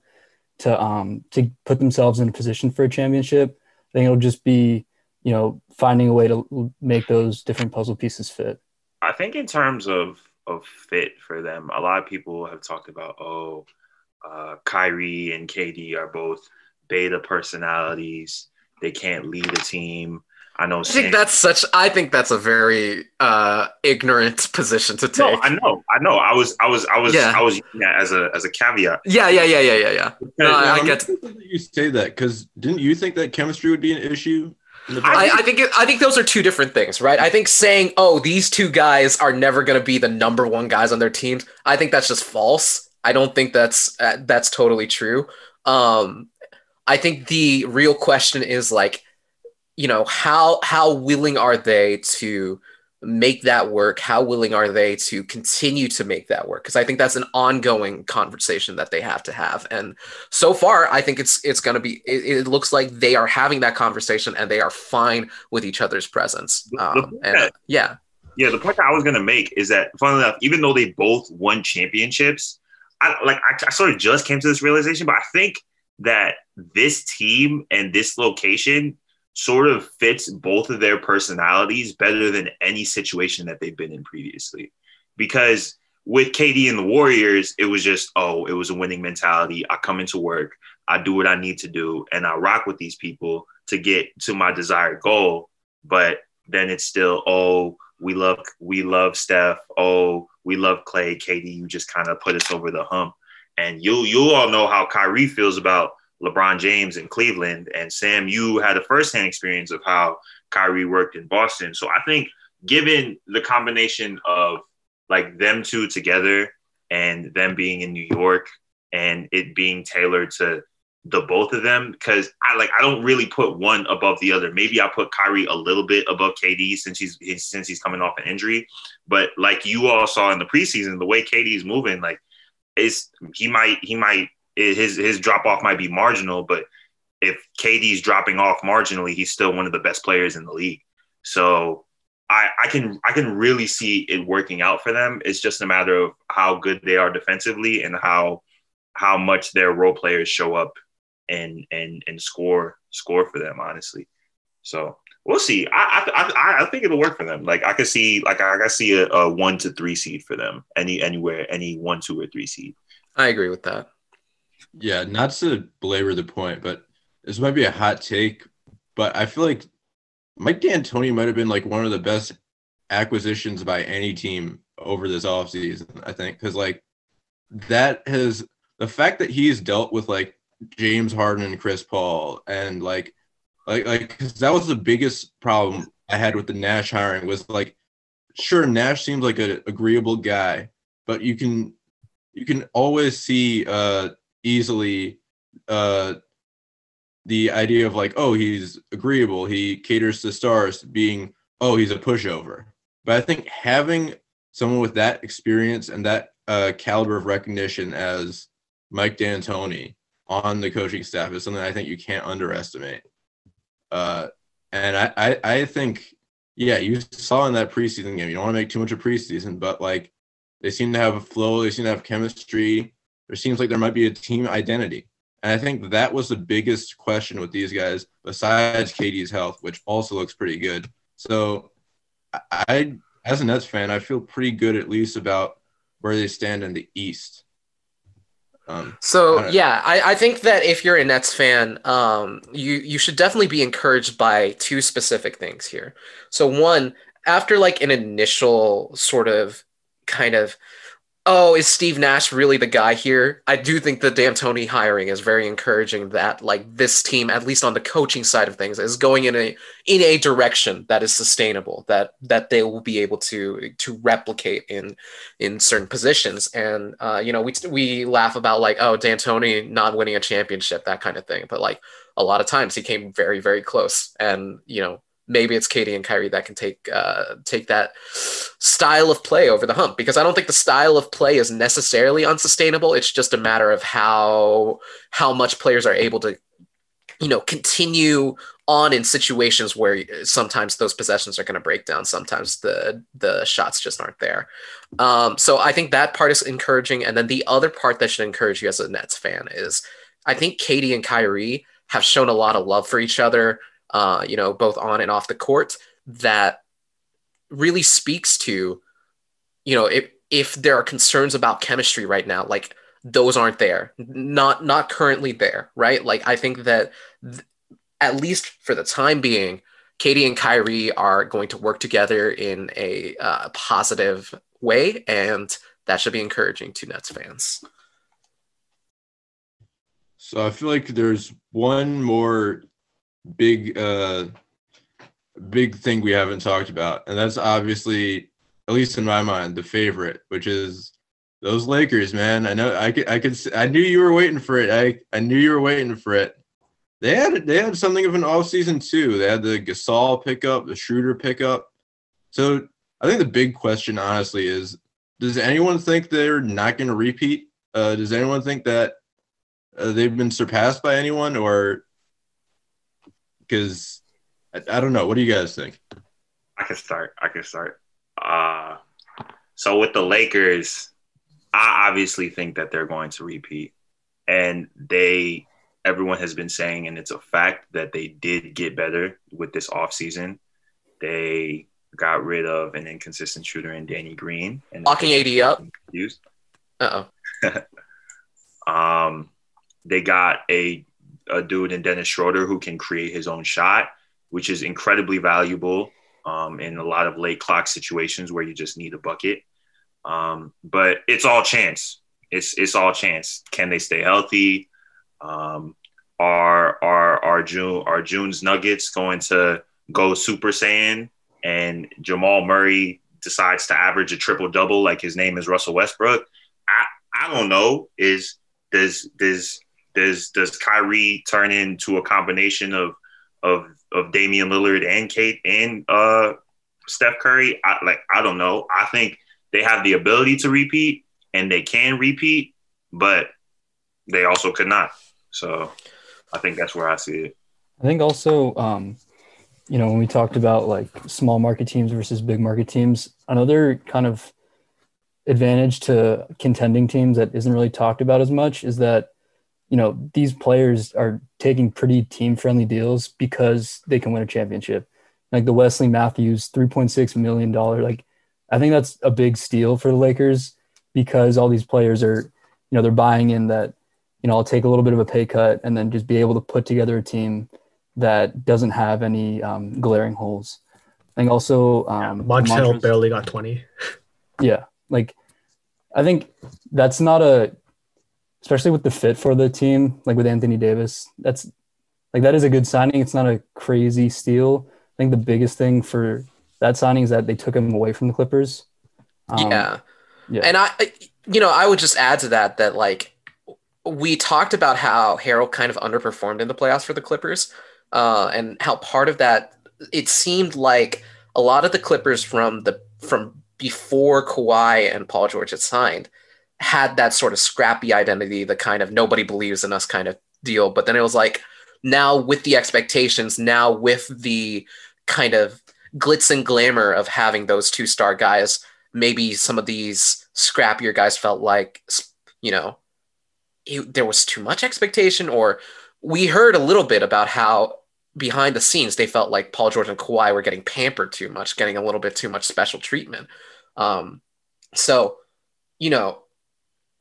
to um to put themselves in a position for a championship. I think it'll just be you know, finding a way to make those different puzzle pieces fit. I think in terms of of fit for them, a lot of people have talked about oh, uh, Kyrie and KD are both beta personalities. They can't lead a team. I know. I think that's such. I think that's a very uh, ignorant position to take. No, I know, I know. I was, I was, I was, Yeah. I was using that as a as a caveat. yeah, yeah, yeah, yeah, yeah, yeah. No, I- I'm get- interested you say that because didn't you think that chemistry would be an issue? In the I. I think it, I think those are two different things, right? I think saying, "Oh, these two guys are never going to be the number one guys on their teams," I think that's just false. I don't think that's uh, that's totally true. Um, I think the real question is like, you know, how how willing are they to make that work? How willing are they to continue to make that work? Because I think that's an ongoing conversation that they have to have. And so far, I think it's it's going to be. It, it looks like they are having that conversation and they are fine with each other's presence. Um, and that- yeah, Yeah, the point that I was gonna make is that, funnily enough, even though they both won championships, I like I, I sort of just came to this realization, but I think that this team and this location sort of fits both of their personalities better than any situation that they've been in previously. Because with KD and the Warriors, it was just, oh, it was a winning mentality. I come into work, I do what I need to do, and I rock with these people to get to my desired goal. But then it's still, oh, we love we love Steph. Oh, we love Klay, KD. You just kind of put us over the hump. And you you all know how Kyrie feels about LeBron James in Cleveland. And Sam, you had a firsthand experience of how Kyrie worked in Boston. So I think given the combination of like them two together and them being in New York and it being tailored to the both of them because I like I don't really put one above the other. Maybe I put Kyrie a little bit above KD since he's, since he's coming off an injury. But like you all saw in the preseason, the way KD is moving, like is he might he might his his drop off might be marginal, but if KD's dropping off marginally, he's still one of the best players in the league. So I, I can I can really see it working out for them. It's just a matter of how good they are defensively and how how much their role players show up and and and score score for them honestly so we'll see. I, I I think it'll work for them. Like I could see like I could see a, a one to three seed for them. Any anywhere any one two or three seed. I agree with that. Yeah, not to belabor the point, but this might be a hot take, but I feel like Mike D'Antoni might have been like one of the best acquisitions by any team over this offseason, I think. Because like that has the fact that he's dealt with like James Harden and Chris Paul and like like like cause that was the biggest problem I had with the Nash hiring was like sure Nash seems like an agreeable guy, but you can you can always see uh easily uh the idea of like oh he's agreeable. He caters to stars being oh he's a pushover. But i think having someone with that experience and that uh, caliber of recognition as mike d'antoni on the coaching staff is something i think you can't underestimate. Uh, and I, I i think yeah you saw in that preseason game you don't want to make too much of preseason but like they seem to have a flow they seem to have chemistry there seems like there might be a team identity and I think that was the biggest question with these guys, besides KD's health, which also looks pretty good. So I, as a Nets fan, I feel pretty good at least about where they stand in the East. Um, so I yeah, I, I think that if you're a Nets fan, um, you you should definitely be encouraged by two specific things here. So one, after like an initial sort of kind of oh, is Steve Nash really the guy here? I do think the D'Antoni hiring is very encouraging that like this team, at least on the coaching side of things, is going in a in a direction that is sustainable, that that they will be able to to replicate in in certain positions. And uh, you know, we we laugh about like, oh, D'Antoni not winning a championship, that kind of thing. But like a lot of times he came very, very close. And, you know, maybe it's KD and Kyrie that can take uh, take that style of play over the hump because I don't think the style of play is necessarily unsustainable. It's just a matter of how how much players are able to you know continue on in situations where sometimes those possessions are going to break down. Sometimes the the shots just aren't there. Um, so i think that part is encouraging. And then the other part that should encourage you as a nets fan is i think KD and Kyrie have shown a lot of love for each other uh, you know, both on and off the court, that really speaks to, you know, if if there are concerns about chemistry right now, like those aren't there, not not currently there, right? Like I think that th- at least for the time being, KD and Kyrie are going to work together in a uh, positive way, and that should be encouraging to Nets fans. So I feel like there's one more big uh big thing we haven't talked about. And that's obviously at least in my mind the favorite which is those lakers man. I know i could i could i knew you were waiting for it. I i knew you were waiting for it. They had they had something of an off season too. They had the gasol pickup the schroeder pickup. So i think the big question honestly is does anyone think they're not going to repeat? Uh does anyone think that uh, they've been surpassed by anyone or because I, I, don't know. What do you guys think? I can start. I can start. Uh, so with the Lakers, I obviously think that they're going to repeat, and they everyone has been saying, and it's a fact that they did get better with this offseason. They got rid of an inconsistent shooter in Danny Green and locking AD up. Uh oh. um, they got a a dude in Dennis Schroeder who can create his own shot, which is incredibly valuable um, in a lot of late clock situations where you just need a bucket. Um, but it's all chance. It's it's all chance. Can they stay healthy? Um, are are are Joon are Joon's Nuggets going to go Super Saiyan and Jamal Murray decides to average a triple double like his name is Russell Westbrook? I I don't know. Is does does does does Kyrie turn into a combination of of of Damian Lillard and Kate and uh, Steph Curry? I, like I don't know. I think they have the ability to repeat and they can repeat, but they also could not. So I think that's where I see it. I think also, um, you know, when we talked about like small market teams versus big market teams, another kind of advantage to contending teams that isn't really talked about as much is that you know, these players are taking pretty team friendly deals because they can win a championship. like the Wesley Matthews $3.6 million. Like, I think that's a big steal for the Lakers because all these players are, you know, they're buying in that, you know, I'll take a little bit of a pay cut and then just be able to put together a team that doesn't have any um, glaring holes. I think also um, Montrezl barely got 20. Yeah. Like, I think that's not a, especially with the fit for the team, like with Anthony Davis, that's like that is a good signing. It's not a crazy steal. I think the biggest thing for that signing is that they took him away from the Clippers. Um, yeah. Yeah. And I, you know, I would just add to that that like we talked about how Harrell kind of underperformed in the playoffs for the Clippers, uh, and how part of that it seemed like a lot of the Clippers from the from before Kawhi and Paul George had signed had that sort of scrappy identity, the kind of nobody believes in us kind of deal. But then it was like now with the expectations, now with the kind of glitz and glamour of having those two star guys, maybe some of these scrappier guys felt like, you know, it, there was too much expectation, or we heard a little bit about how behind the scenes they felt like Paul George and Kawhi were getting pampered too much, getting a little bit too much special treatment. Um, so, you know,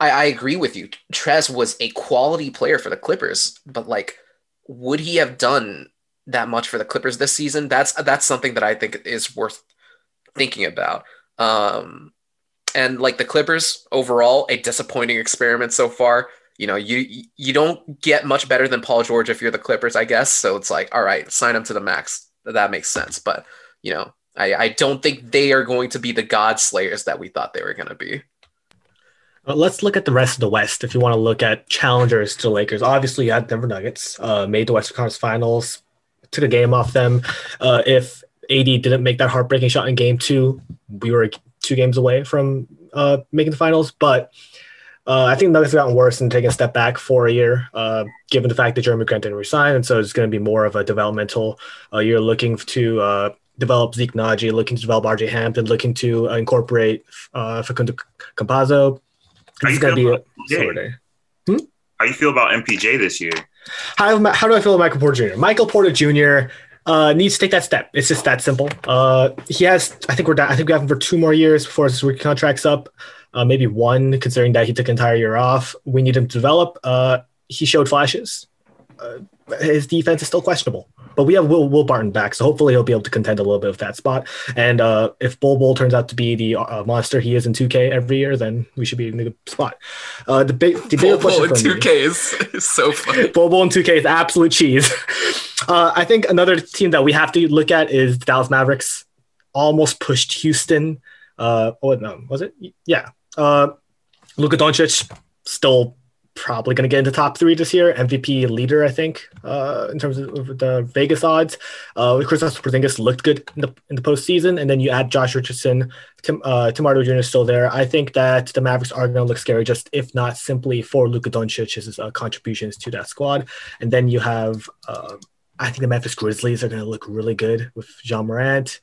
I, I agree with you. Trez was a quality player for the Clippers, but like would he have done that much for the Clippers this season? That's that's something that I think is worth thinking about. Um, and like the Clippers overall, a disappointing experiment so far. You know, you you don't get much better than Paul George if you're the Clippers, I guess. So it's like, all right, sign him to the max. That makes sense. But you know, I, I don't think they are going to be the God Slayers that we thought they were going to be. But let's look at the rest of the West. If you want to look at challengers to the Lakers, obviously you had Denver Nuggets, uh, made the Western Conference Finals, took a game off them. Uh, if AD didn't make that heartbreaking shot in Game Two, we were two games away from uh, making the finals. But uh, I think Nuggets have gotten worse and taking a step back for a year, uh, given the fact that Jerami Grant didn't resign, and so it's going to be more of a developmental. Uh, you're looking to develop Zeke Nnaji, looking to develop RJ Hampton, looking to incorporate uh, Facundo Campazzo how going to be a day. Hmm? How you feel about MPJ this year? How, how do I feel about Michael Porter Jr.? Michael Porter Jr. Uh, needs to take that step. It's just that simple. Uh, he has. I think we're. Down, I think we have him for two more years before his rookie contract's up. Uh, maybe one, considering that he took an entire year off. We need him to develop. Uh, he showed flashes. His defense is still questionable. But we have Will, Will Barton back, so hopefully he'll be able to contend a little bit of that spot. And uh, if Bol Bol turns out to be the uh, monster he is in 2K every year, then we should be in a good spot. Uh, the big, the Bol Bol in 2K is, is so funny. Bol Bol in 2K is absolute cheese. Uh, I think another team that we have to look at is the Dallas Mavericks. Almost pushed Houston. Uh, oh no, was it? Yeah. Uh, Luka Doncic still probably going to get into top three this year. MVP leader, I think, uh, in terms of the Vegas odds. Uh, Kristaps Porzingis looked good in the in the postseason, and then you add Josh Richardson, Tim uh, Jr. is still there. I think that the Mavericks are going to look scary, just if not simply for Luka Doncic's uh, contributions to that squad. And then you have, uh, I think the Memphis Grizzlies are going to look really good with Ja Morant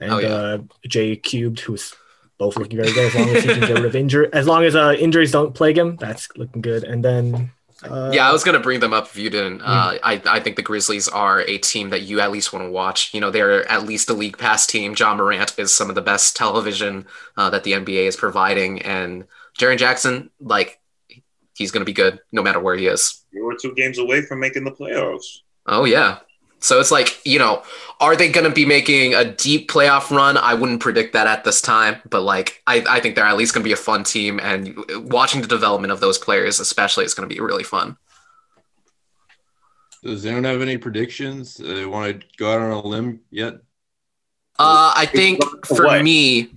and oh, yeah. uh, Jay Cubed, who's both looking very good as long as he can get rid of injury. As long as uh, injuries don't plague him, that's looking good. And then. Uh, yeah, I was gonna bring them up if you didn't. Uh, I I think the Grizzlies are a team that you at least want to watch. You know, they're at least a league pass team. Ja Morant is some of the best television uh, that the NBA is providing, and Jaren Jackson, like, he's gonna be good no matter where he is. We were two games away from making the playoffs. Oh yeah, so it's like, you know, are they going to be making a deep playoff run? I wouldn't predict that at this time, but like, I, I think they're at least going to be a fun team. And watching the development of those players, especially, is going to be really fun. Does anyone have any predictions? They uh, want to go out on a limb yet? Uh, I think for what? me,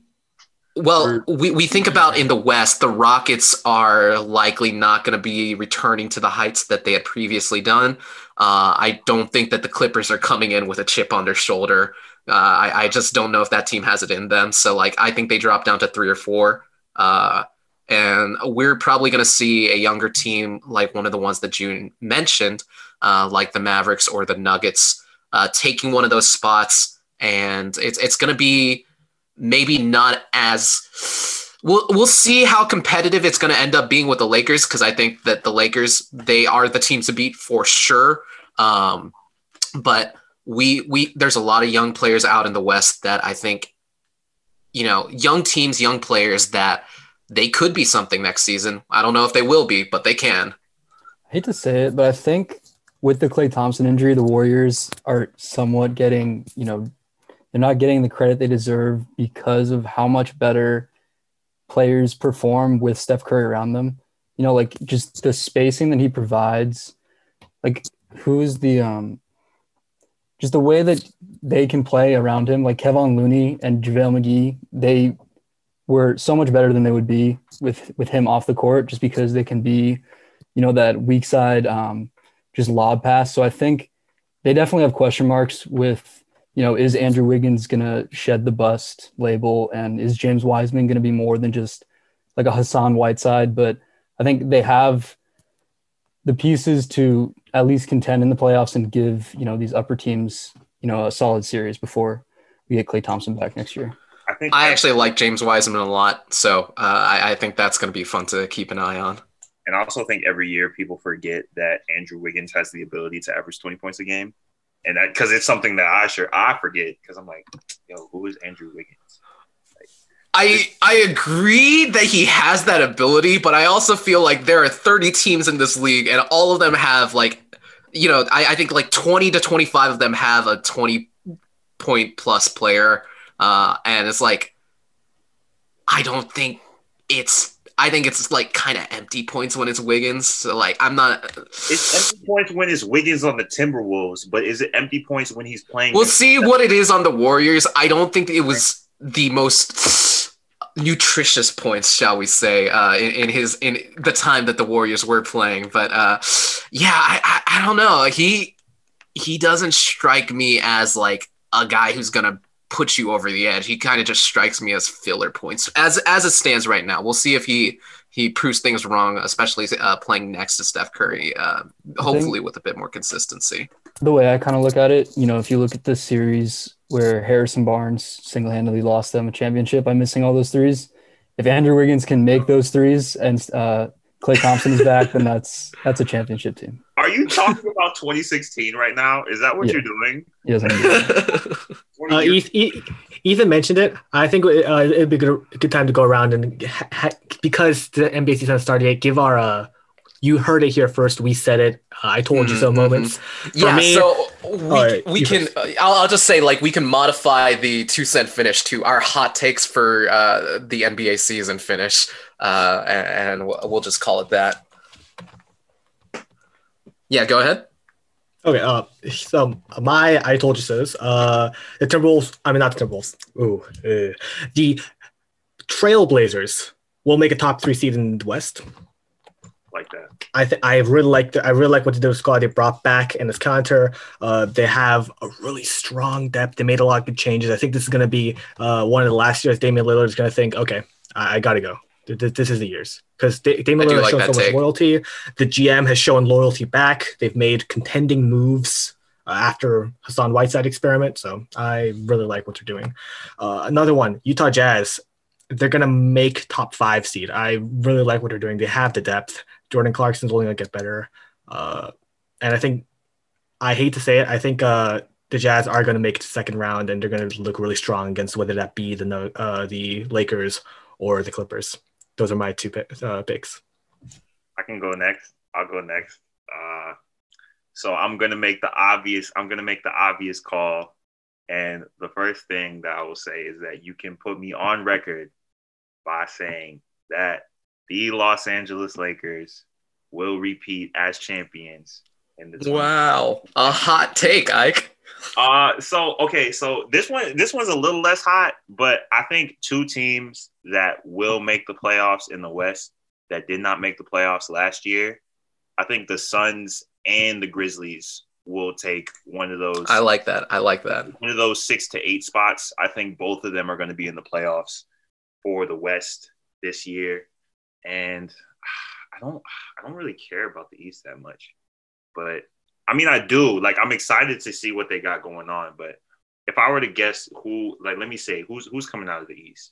well, we, we think about in the West, the Rockets are likely not going to be returning to the heights that they had previously done. Uh, I don't think that the Clippers are coming in with a chip on their shoulder. Uh, I, I, just don't know if that team has it in them. So, like, I think they drop down to three or four. Uh, and we're probably going to see a younger team like one of the ones that Joon mentioned, uh, like the Mavericks or the Nuggets, uh, taking one of those spots. And it's, it's going to be maybe not as we'll we'll see how competitive it's going to end up being with the Lakers because I think that the Lakers they are the team to beat for sure. Um, but we we there's a lot of young players out in the West that I think, you know, young teams, young players that they could be something next season. I don't know if they will be, but they can. I hate to say it, but I think with the Klay Thompson injury, the Warriors are somewhat getting, you know, they're not getting the credit they deserve because of how much better players perform with Steph Curry around them. You know, like just the spacing that he provides. Like who's the um just the way that they can play around him, like Kevon Looney and JaVale McGee, they were so much better than they would be with with him off the court, just because they can be, you know, that weak side um, just lob pass. So I think they definitely have question marks with, you know, is Andrew Wiggins gonna shed the bust label, and is James Wiseman gonna be more than just like a Hassan Whiteside? But I think they have the pieces to at least contend in the playoffs and give you know these upper teams you know a solid series before we get Klay Thompson back next year. I think I actually like James Wiseman a lot, so uh, I, I, think that's going to be fun to keep an eye on. And I also think every year people forget that Andrew Wiggins has the ability to average twenty points a game, and that because it's something that I sure I forget because I'm like, yo, who is Andrew Wiggins? I I agree that he has that ability, but I also feel like there are 30 teams in this league, and all of them have like, you know, I, I think like 20 to 25 of them have a 20 point plus player, uh, and it's like, I don't think it's. I think it's like kind of empty points when it's Wiggins. So like, I'm not. It's empty points when it's Wiggins on the Timberwolves, but is it empty points when he's playing? We'll see what it is on the Warriors. I don't think it was the most nutritious points, shall we say, uh, in, in, his in the time that the Warriors were playing. But uh, yeah, I, I, I don't know. He he doesn't strike me as like a guy who's gonna put you over the edge. He kind of just strikes me as filler points as as it stands right now. We'll see if he he proves things wrong, especially uh, playing next to Steph Curry. Uh, hopefully, with a bit more consistency. The way I kind of look at it, you know, if you look at this series where Harrison Barnes single handedly lost them a championship by missing all those threes. If Andrew Wiggins can make those threes and uh, Klay Thompson is back, then that's that's a championship team. Are you talking about 2016 right now? Is that what yeah. you're doing? Yes, I'm doing. uh, Ethan mentioned it. I think uh, it'd be a good, good time to go around and ha- because the NBA season started yet, give our uh, you heard it here first. We said it. Uh, I told mm-hmm, you so. Mm-hmm. Moments. Yeah. Me, so we, right, we can. Uh, I'll, I'll, just say like we can modify the two cent finish to our hot takes for uh, the NBA season finish, uh, and, and we'll just call it that. Yeah. Go ahead. Okay. Uh, so my I told you so. Uh, the Timberwolves. I mean, not the Timberwolves. Ooh, uh, the Trailblazers will make a top three seed in the West like that. I th- I really like the, I really like what the did squad they brought back in this counter. Uh, they have a really strong depth. They made a lot of good changes. I think this is going to be uh, one of the last years. Damian Lillard is going to think, okay, I, I got to go. This is the years because Damian Lillard has shown so take. much loyalty. The GM has shown loyalty back. They've made contending moves uh, after Hassan Whiteside experiment. So I really like what they're doing. Uh, another one, Utah Jazz. They're gonna make top five seed. I really like what they're doing. They have the depth. Jordan Clarkson's only gonna get better. Uh, and I think I hate to say it, I think uh, the Jazz are going to make it to second round, and they're going to look really strong against whether that be the uh, the Lakers or the Clippers. Those are my two uh, picks. I can go next. I'll go next. Uh, so I'm going to make the obvious. I'm going to make the obvious call, and the first thing that I will say is that you can put me on record by saying that the Los Angeles Lakers will repeat as champions in the Wow, a hot take, Ike. Uh so okay, so this one this one's a little less hot, but I think two teams that will make the playoffs in the West that did not make the playoffs last year. I think the Suns and the Grizzlies will take one of those. I like that. I like that. One of those six to eight spots. I think both of them are going to be in the playoffs for the West this year and I don't I don't really care about the East that much. But I mean I do. Like I'm excited to see what they got going on. But if I were to guess who like let me say who's who's coming out of the East.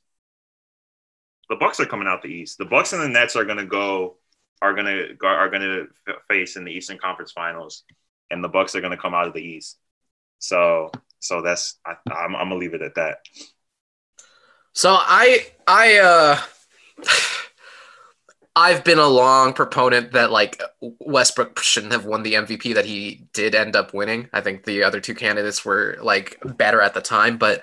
The Bucks are coming out the East. The Bucks and the Nets are gonna go are gonna are gonna face in the Eastern Conference Finals, and the Bucks are gonna come out of the East. So so that's I, I'm, I'm gonna leave it at that. So I I uh I've been a long proponent that like Westbrook shouldn't have won the MVP that he did end up winning. I think the other two candidates were like better at the time, but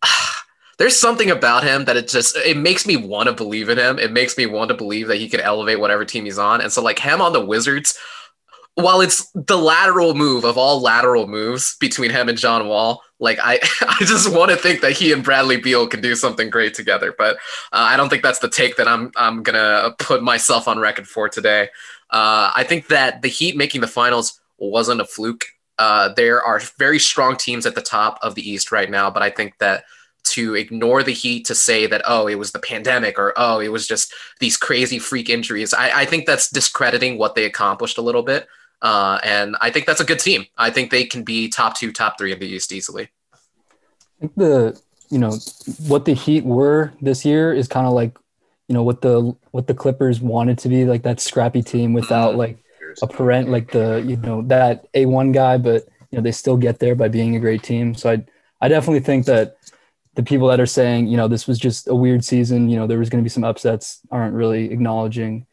there's something about him that it just it makes me want to believe in him. It makes me want to believe that he can elevate whatever team he's on. And so like him on the Wizards, while it's the lateral move of all lateral moves between him and John Wall, like I, I just want to think that he and Bradley Beal can do something great together. But uh, I don't think that's the take that I'm I'm gonna put myself on record for today. Uh, I think that the Heat making the finals wasn't a fluke. Uh, there are very strong teams at the top of the East right now, but I think that to ignore the Heat to say that oh it was the pandemic or oh it was just these crazy freak injuries, I, I think that's discrediting what they accomplished a little bit. Uh, and I think that's a good team. I think they can be top two, top three in the East easily. I think the you know what the Heat were this year is kind of like you know what the what the Clippers wanted to be like that scrappy team without mm-hmm. like a parent like the you know that a one guy, but you know they still get there by being a great team. So I I definitely think that the people that are saying you know this was just a weird season, you know there was going to be some upsets, aren't really acknowledging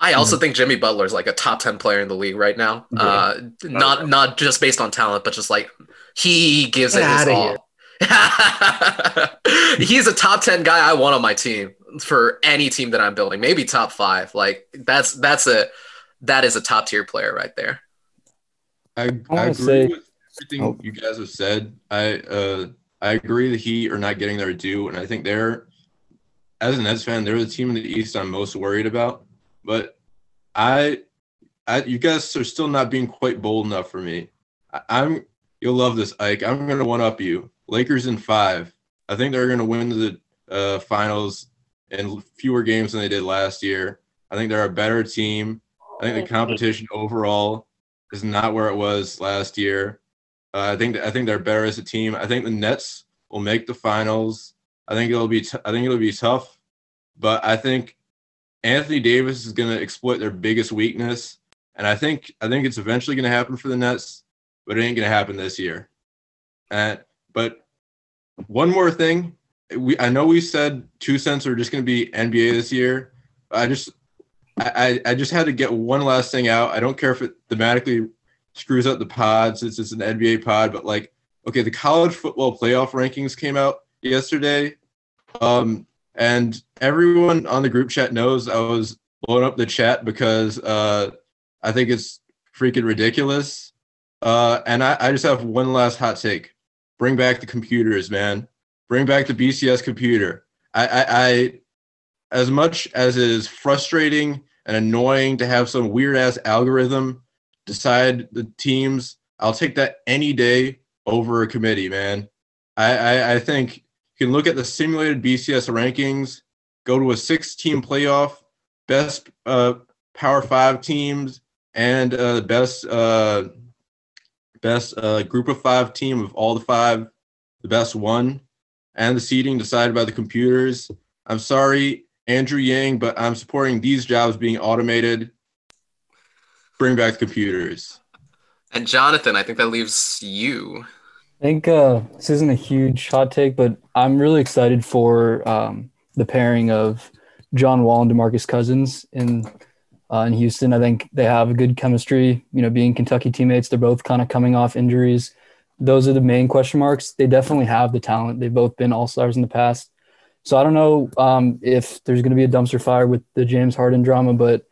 I also mm think Jimmy Butler is like a top ten player in the league right now. Yeah. Uh, not not just based on talent, but just like he gives Get it his all. He's a top ten guy I want on my team for any team that I'm building. Maybe top five. Like that's that's a that is a top tier player right there. I, I, agree say, with everything oh. you guys have said. I uh I agree the Heat are not getting their due, and I think they're as a Nets fan, they're the team in the East I'm most worried about. But I, I, you guys are still not being quite bold enough for me. I, I'm. You'll love this, Ike. I'm gonna one up you. Lakers in five. I think they're gonna win the uh, finals in fewer games than they did last year. I think they're a better team. I think the competition overall is not where it was last year. Uh, I think I think they're better as a team. I think the Nets will make the finals. I think it'll be t- I think it'll be tough, but I think Anthony Davis is going to exploit their biggest weakness, and I think I think it's eventually going to happen for the Nets, but it ain't going to happen this year. And but one more thing, we I know we said two cents are just going to be NBA this year. I just I, I just had to get one last thing out. I don't care if it thematically screws up the pod since it's an NBA pod, but like, okay, the college football playoff rankings came out yesterday. Um, and everyone on the group chat knows I was blowing up the chat because uh, I think it's freaking ridiculous. Uh, and I, I just have one last hot take. Bring back the computers, man. Bring back the BCS computer. I, I, I as much as it is frustrating and annoying to have some weird ass algorithm decide the teams, I'll take that any day over a committee, man. I, I, I think you can look at the simulated BCS rankings, go to a six team playoff, best uh, Power Five teams, and uh, best uh, best uh, group of five team of all the five, the best one, and the seating decided by the computers. I'm sorry, Andrew Yang, but I'm supporting these jobs being automated. Bring back computers. And Jonathan, I think that leaves you. I think uh, this isn't a huge hot take, but I'm really excited for um, the pairing of John Wall and DeMarcus Cousins in uh, in Houston. I think they have a good chemistry. You know, being Kentucky teammates, they're both kind of coming off injuries. Those are the main question marks. They definitely have the talent. They've both been all stars in the past. So I don't know um, if there's going to be a dumpster fire with the James Harden drama, but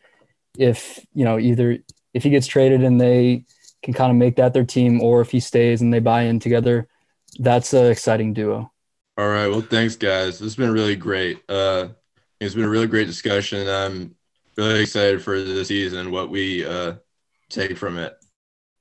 if you know either if he gets traded and they can kind of make that their team, or if he stays and they buy in together, that's an exciting duo. All right. Well, thanks, guys. This has been really great. Uh, it's been a really great discussion. I'm really excited for the season, what we uh, take from it.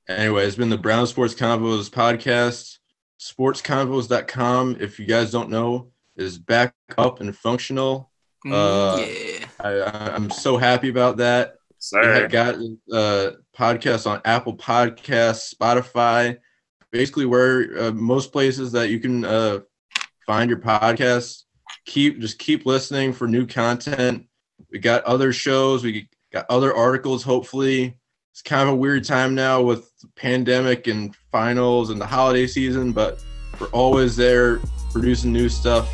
Anyway, it's been the Brown Sports Convos podcast. Sportsconvos.com, if you guys don't know, is back up and functional. Mm, uh, yeah. I, I'm so happy about that. Sir. We got uh, podcasts on Apple Podcasts, Spotify, basically where uh, most places that you can uh, find your podcasts. Keep just keep listening for new content. We got other shows. We got other articles. Hopefully, it's kind of a weird time now with the pandemic and finals and the holiday season, but we're always there producing new stuff.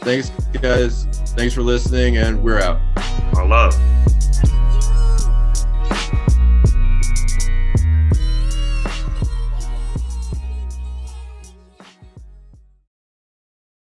Thanks, guys. Thanks for listening, and we're out. I love.